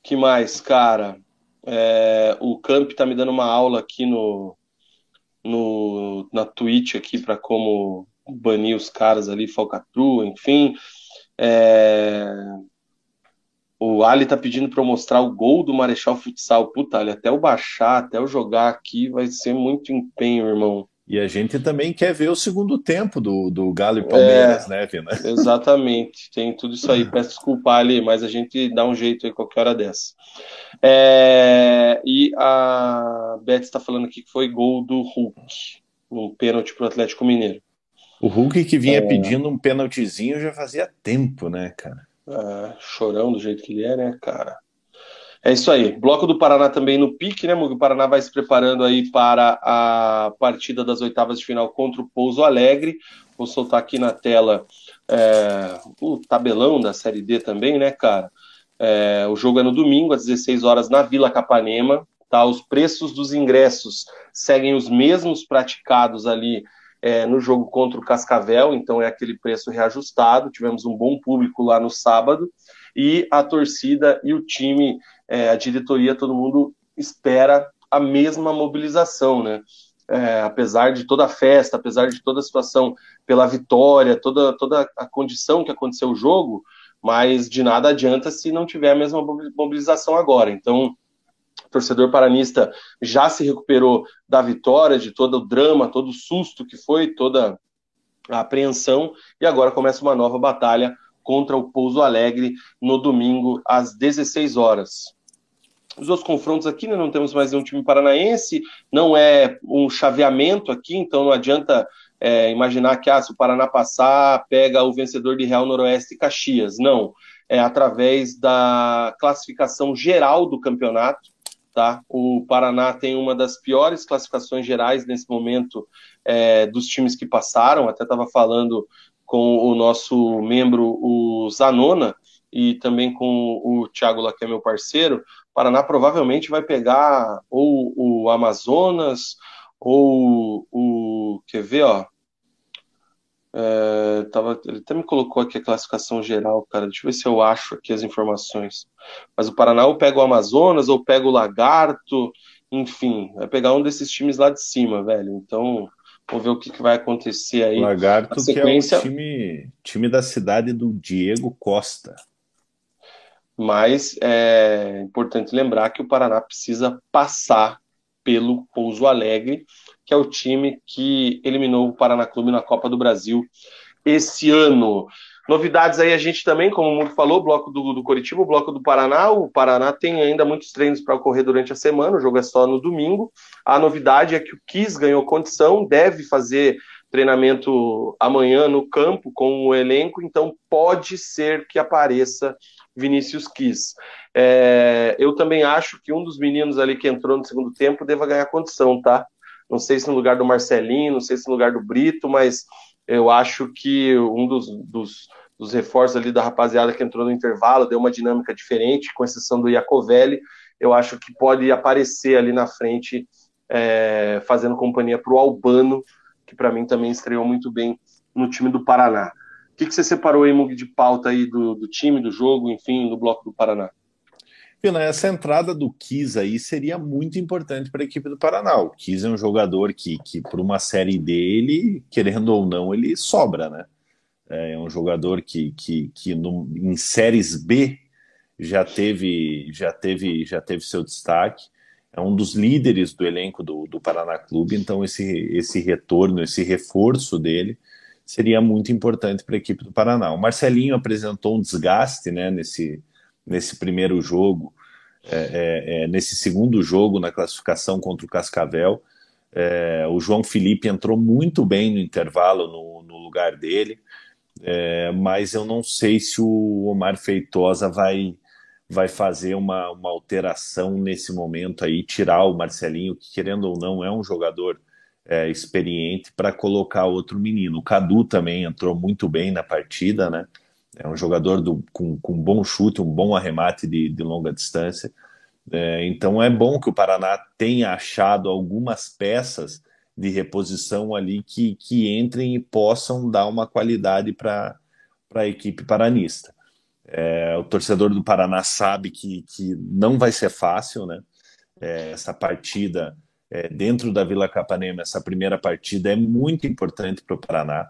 Que mais, cara? É... O Camp tá me dando uma aula aqui no, no na Twitch aqui para como banir os caras ali, falcatrua, enfim. É... O Ali tá pedindo para eu mostrar o gol do Marechal Futsal. Puta, Ali, até eu baixar, até eu jogar aqui, vai ser muito empenho, irmão. E a gente também quer ver o segundo tempo do, do Galo e Palmeiras, é, né, Vina? Exatamente, tem tudo isso aí. Peço desculpa, Ali, mas a gente dá um jeito aí qualquer hora dessa. É, e a Beth está falando aqui que foi gol do Hulk, um pênalti para o Atlético Mineiro. O Hulk que vinha é... pedindo um pênaltizinho já fazia tempo, né, cara? É, chorão do jeito que ele é, né, cara? É isso aí. Bloco do Paraná também no pique, né, O Paraná vai se preparando aí para a partida das oitavas de final contra o Pouso Alegre. Vou soltar aqui na tela é, o tabelão da Série D também, né, cara? É, o jogo é no domingo, às 16 horas, na Vila Capanema. Tá? Os preços dos ingressos seguem os mesmos praticados ali é, no jogo contra o Cascavel, então é aquele preço reajustado. Tivemos um bom público lá no sábado e a torcida e o time, é, a diretoria, todo mundo espera a mesma mobilização, né? É, apesar de toda a festa, apesar de toda a situação pela vitória, toda, toda a condição que aconteceu o jogo, mas de nada adianta se não tiver a mesma mobilização agora. Então, o torcedor paranista já se recuperou da vitória, de todo o drama, todo o susto que foi, toda a apreensão, e agora começa uma nova batalha contra o Pouso Alegre no domingo às 16 horas. Os outros confrontos aqui, né, não temos mais nenhum time paranaense, não é um chaveamento aqui, então não adianta é, imaginar que ah, se o Paraná passar, pega o vencedor de Real Noroeste e Caxias. Não, é através da classificação geral do campeonato tá? O Paraná tem uma das piores classificações gerais nesse momento é, dos times que passaram. Até estava falando com o nosso membro, o Zanona, e também com o Thiago lá, que é meu parceiro. Paraná provavelmente vai pegar ou o Amazonas ou o. Quer ver, ó? É, tava, ele até me colocou aqui a classificação geral, cara. Deixa eu ver se eu acho aqui as informações. Mas o Paraná ou pega o Amazonas, ou pega o Lagarto, enfim, vai pegar um desses times lá de cima, velho. Então, vamos ver o que, que vai acontecer aí. Lagarto, sequência... que é o time, time da cidade do Diego Costa. Mas é importante lembrar que o Paraná precisa passar pelo Pouso Alegre que é o time que eliminou o Paraná Clube na Copa do Brasil esse ano. Novidades aí, a gente também, como o Mundo falou, bloco do, do Coritiba, o bloco do Paraná. O Paraná tem ainda muitos treinos para ocorrer durante a semana, o jogo é só no domingo. A novidade é que o Kiss ganhou condição, deve fazer treinamento amanhã no campo com o elenco, então pode ser que apareça Vinícius Kiss. É, eu também acho que um dos meninos ali que entrou no segundo tempo deva ganhar condição, tá? não sei se no lugar do Marcelinho, não sei se no lugar do Brito, mas eu acho que um dos, dos, dos reforços ali da rapaziada que entrou no intervalo deu uma dinâmica diferente, com exceção do Iacovelli, eu acho que pode aparecer ali na frente, é, fazendo companhia para o Albano, que para mim também estreou muito bem no time do Paraná. Que, que você separou aí, Mug, de pauta aí do, do time, do jogo, enfim, do bloco do Paraná? Pina, essa entrada do Kiss aí seria muito importante para a equipe do Paraná. O Kiss é um jogador que, que por uma série dele, querendo ou não, ele sobra, né? É um jogador que, que, que no, em séries B já teve, já teve, já teve seu destaque. É um dos líderes do elenco do, do Paraná Clube, então esse, esse retorno, esse reforço dele seria muito importante para a equipe do Paraná. O Marcelinho apresentou um desgaste né, nesse, nesse primeiro jogo, é, é, é, nesse segundo jogo na classificação contra o Cascavel. É, o João Felipe entrou muito bem no intervalo no, no lugar dele, é, mas eu não sei se o Omar Feitosa vai, vai fazer uma, uma alteração nesse momento aí, tirar o Marcelinho, que querendo ou não é um jogador é, experiente, para colocar outro menino. O Cadu também entrou muito bem na partida, né? É um jogador do, com, com bom chute, um bom arremate de, de longa distância. É, então é bom que o Paraná tenha achado algumas peças de reposição ali que, que entrem e possam dar uma qualidade para a equipe paranista. É, o torcedor do Paraná sabe que, que não vai ser fácil, né? É, essa partida é, dentro da Vila Capanema, essa primeira partida é muito importante para o Paraná.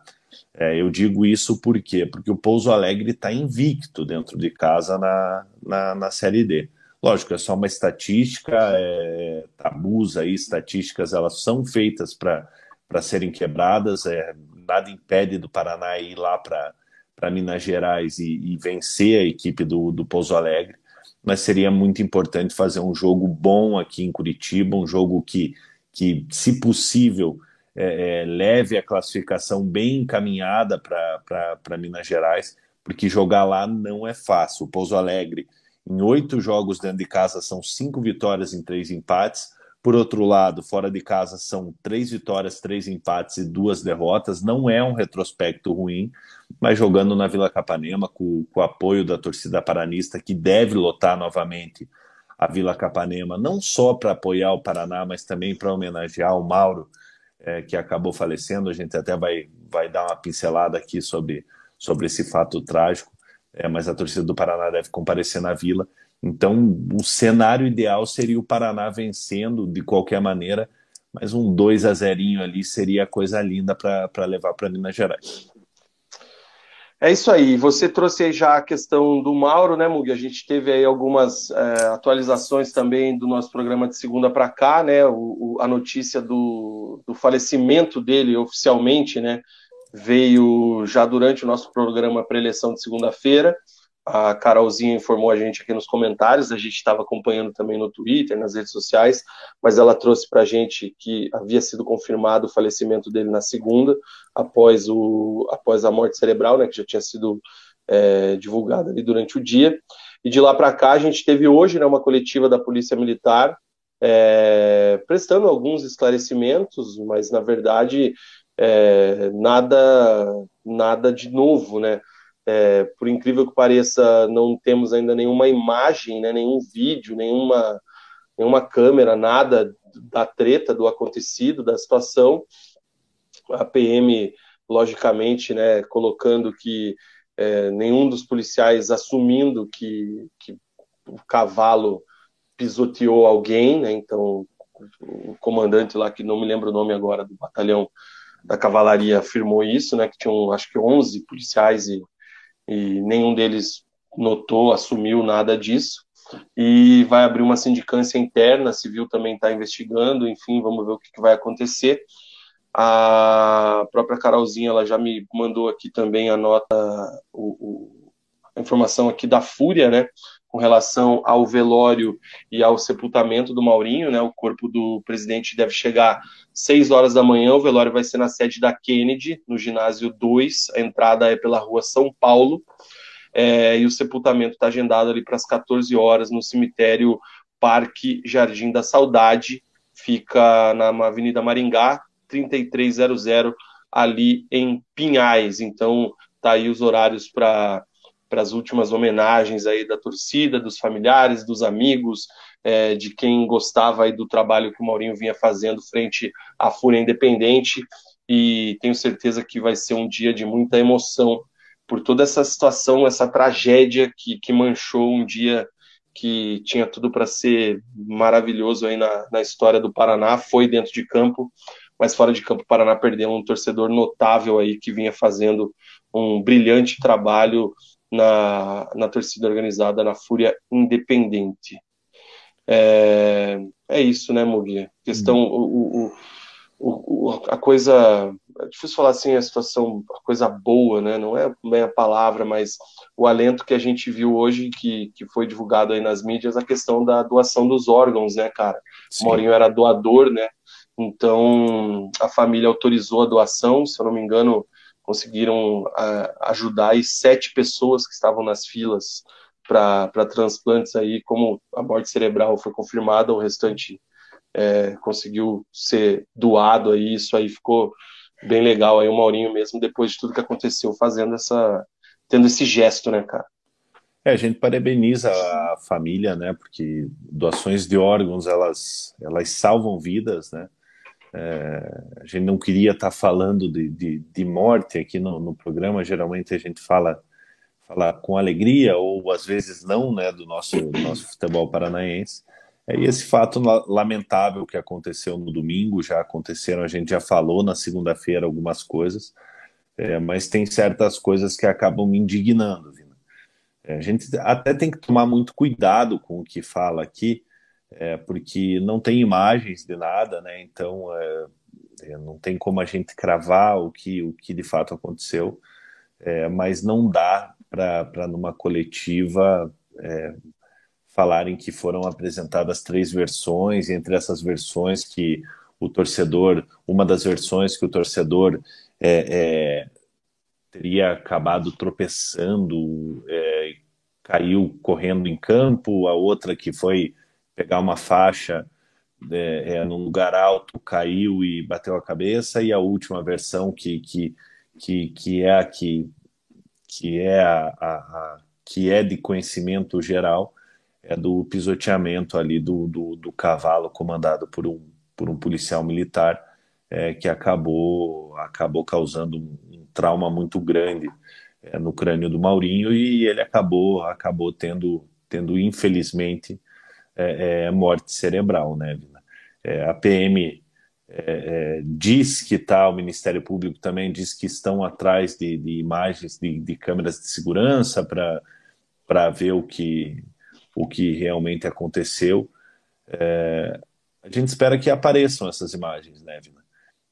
É, eu digo isso por quê? Porque o Pouso Alegre está invicto dentro de casa na, na, na, Série D. Lógico, é só uma estatística, é, tabus aí, estatísticas, elas são feitas para serem quebradas, é, nada impede do Paraná ir lá para Minas Gerais e, e, vencer a equipe do, do Pouso Alegre, mas seria muito importante fazer um jogo bom aqui em Curitiba, um jogo que, que se possível, é, é, leve a classificação bem encaminhada para Minas Gerais, porque jogar lá não é fácil. O Pouso Alegre, em oito jogos dentro de casa, são cinco vitórias em três empates. Por outro lado, fora de casa são três vitórias, três empates e duas derrotas. Não é um retrospecto ruim, mas jogando na Vila Capanema, com, com o apoio da torcida paranista, que deve lotar novamente a Vila Capanema, não só para apoiar o Paraná, mas também para homenagear o Mauro, é, que acabou falecendo. A gente até vai, vai dar uma pincelada aqui sobre, sobre esse fato trágico, é, mas a torcida do Paraná deve comparecer na vila. Então, o cenário ideal seria o Paraná vencendo de qualquer maneira, mas um 2 a 0 ali seria coisa linda para levar para Minas Gerais. É isso aí. Você trouxe aí já a questão do Mauro, né, Mug? A gente teve aí algumas é, atualizações também do nosso programa de segunda para cá, né? O, o, a notícia do, do falecimento dele oficialmente, né? Veio já durante o nosso programa pré-eleição de segunda-feira. A Carolzinha informou a gente aqui nos comentários, a gente estava acompanhando também no Twitter, nas redes sociais, mas ela trouxe para a gente que havia sido confirmado o falecimento dele na segunda, após, o, após a morte cerebral, né, que já tinha sido é, divulgada ali durante o dia. E de lá para cá, a gente teve hoje né, uma coletiva da Polícia Militar, é, prestando alguns esclarecimentos, mas na verdade é, nada, nada de novo, né? É, por incrível que pareça, não temos ainda nenhuma imagem, né, nenhum vídeo, nenhuma, nenhuma câmera, nada da treta, do acontecido, da situação. A PM, logicamente, né, colocando que é, nenhum dos policiais assumindo que, que o cavalo pisoteou alguém, né, então o comandante lá, que não me lembro o nome agora, do batalhão da cavalaria afirmou isso, né, que tinham acho que 11 policiais e, e nenhum deles notou, assumiu nada disso. E vai abrir uma sindicância interna, a civil também está investigando, enfim, vamos ver o que, que, vai acontecer. A própria Carolzinha ela já me mandou aqui também a nota, o, o, a informação aqui da Fúria, né? Com relação ao velório e ao sepultamento do Maurinho, né? O corpo do presidente deve chegar 6 horas da manhã, o velório vai ser na sede da Kennedy, no ginásio 2, a entrada é pela rua São Paulo, é, e o sepultamento está agendado ali para as 14 horas no cemitério Parque Jardim da Saudade, fica na Avenida Maringá, 3300, ali em Pinhais. Então, tá aí os horários para para as últimas homenagens aí da torcida, dos familiares, dos amigos, é, de quem gostava aí do trabalho que o Maurinho vinha fazendo frente à Fúria Independente. E tenho certeza que vai ser um dia de muita emoção por toda essa situação, essa tragédia que, que manchou um dia que tinha tudo para ser maravilhoso aí na, na história do Paraná, foi dentro de campo, mas fora de campo o Paraná perdeu um torcedor notável aí que vinha fazendo um brilhante trabalho na, na torcida organizada, na Fúria Independente. É, é isso, né, Mugi? Questão, o, o, o, a coisa, é difícil falar assim, a situação, a coisa boa, né, não é bem a palavra, mas o alento que a gente viu hoje, que, que foi divulgado aí nas mídias, a questão da doação dos órgãos, né, cara? Sim. O Maurinho era doador, né? Então, a família autorizou a doação, se eu não me engano, conseguiram ajudar aí sete pessoas que estavam nas filas para transplantes aí, como a morte cerebral foi confirmada, o restante é, conseguiu ser doado aí, isso aí ficou bem legal aí o Maurinho mesmo, depois de tudo que aconteceu, fazendo essa, tendo esse gesto, né, cara? É, a gente parabeniza a família, né, porque doações de órgãos, elas, elas salvam vidas, né, é, a gente não queria estar tá falando de, de, de morte aqui no, no, programa, geralmente a gente fala, fala com alegria ou às vezes não, né, do nosso, do nosso futebol paranaense. É, e esse fato lamentável que aconteceu no domingo, já aconteceram, a gente já falou na segunda-feira algumas coisas, é, mas tem certas coisas que acabam me indignando. É, a gente até tem que tomar muito cuidado com o que fala aqui, é, porque não tem imagens de nada, né? Então é, é, não tem como a gente cravar o que, o que de fato aconteceu, é, mas não dá para numa coletiva é, falarem que foram apresentadas três versões, e entre essas versões que o torcedor, uma das versões que o torcedor é, teria acabado tropeçando, caiu correndo em campo, a outra que foi pegar uma faixa é, é, num lugar alto, caiu e bateu a cabeça, e a última versão que, que, que, que é a que, que é a, a, a, que é de conhecimento geral é do pisoteamento ali do, do, do cavalo comandado por um, por um policial militar é, que acabou acabou causando um, um trauma muito grande é, no crânio do Maurinho e ele acabou acabou tendo tendo infelizmente é, é, morte cerebral, né, É, a PM é, é, diz que está, o Ministério Público também diz que estão atrás de, de imagens de, de, câmeras de segurança para ver o que, o que realmente aconteceu. É, a gente espera que apareçam essas imagens, né, Vina?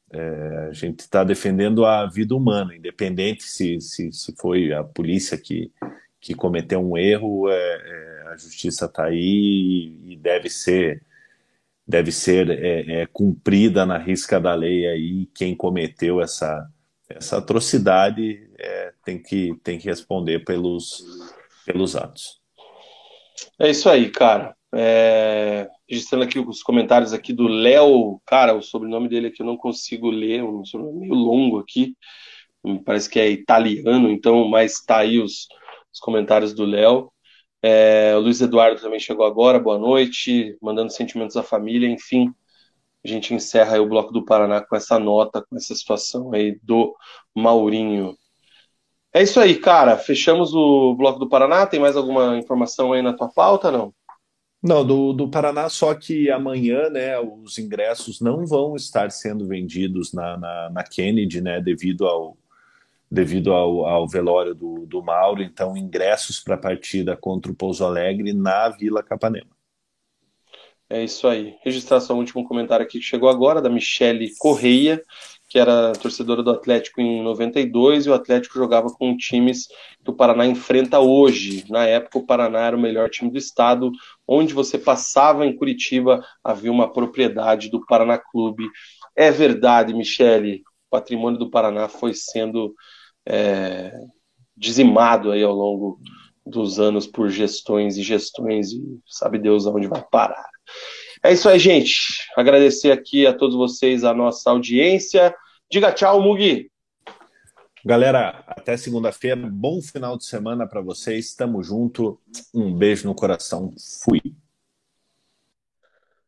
É, a gente está defendendo a vida humana, independente se, se, se foi a polícia que, que cometeu um erro, é, é, a justiça está aí e deve ser deve ser é, é, cumprida na risca da lei aí quem cometeu essa essa atrocidade é, tem que tem que responder pelos pelos atos. É isso aí cara. É, registrando aqui os comentários aqui do Léo, cara, o sobrenome dele aqui eu não consigo ler, um sobrenome meio longo aqui, parece que é italiano, então, mas tá aí os, os comentários do Léo. É, o Luiz Eduardo também chegou agora, boa noite, mandando sentimentos à família, enfim, a gente encerra o Bloco do Paraná com essa nota, com essa situação aí do Maurinho. É isso aí, cara. Fechamos o Bloco do Paraná. Tem mais alguma informação aí na tua pauta, não? Não, do, do Paraná, só que amanhã, né, os ingressos não vão estar sendo vendidos na, na, na Kennedy, né, devido ao, devido ao, ao velório do, do Mauro. Então, ingressos para a partida contra o Pouso Alegre na Vila Capanema. É isso aí. Registrar só um último comentário aqui que chegou agora, da Michele Correia, que era torcedora do Atlético em 92, e o Atlético jogava com times que o Paraná enfrenta hoje. Na época, o Paraná era o melhor time do estado. Onde você passava em Curitiba, havia uma propriedade do Paraná Clube. É verdade, Michele, o patrimônio do Paraná foi sendo é, dizimado aí ao longo dos anos por gestões e gestões, e sabe Deus aonde vai parar. É isso aí, gente. Agradecer aqui a todos vocês a nossa audiência. Diga tchau, Mugi. Galera, até segunda-feira. Bom final de semana para vocês. Tamo junto. Um beijo no coração. Fui.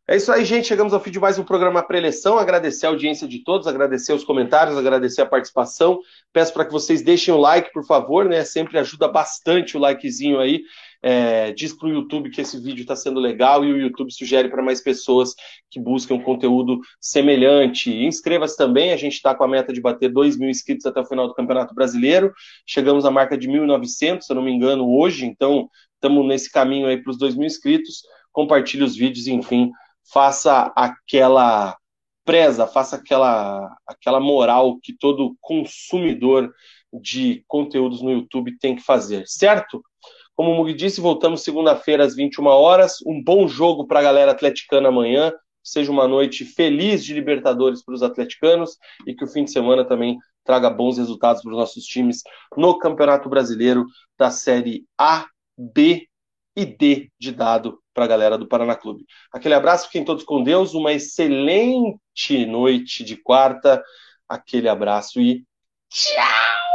É isso aí, gente. Chegamos ao fim de mais um programa pré-eleição. Agradecer a audiência de todos, agradecer os comentários, agradecer a participação. Peço para que vocês deixem o like, por favor, né? Sempre ajuda bastante o likezinho aí. É, diz para o YouTube que esse vídeo está sendo legal e o YouTube sugere para mais pessoas que buscam conteúdo semelhante. Inscreva-se também, a gente está com a meta de bater 2 mil inscritos até o final do Campeonato Brasileiro. Chegamos à marca de 1.900, se eu não me engano, hoje, então estamos nesse caminho aí para os 2 mil inscritos. Compartilhe os vídeos, enfim faça aquela preza, faça aquela, aquela moral que todo consumidor de conteúdos no YouTube tem que fazer, certo? Como o Mug disse, voltamos segunda-feira às 21 horas. Um bom jogo para a galera atleticana amanhã. Seja uma noite feliz de Libertadores para os atleticanos e que o fim de semana também traga bons resultados para os nossos times no Campeonato Brasileiro da Série A, B e D de dado para a galera do Paraná Clube. Aquele abraço, fiquem todos com Deus, uma excelente noite de quarta, aquele abraço e tchau!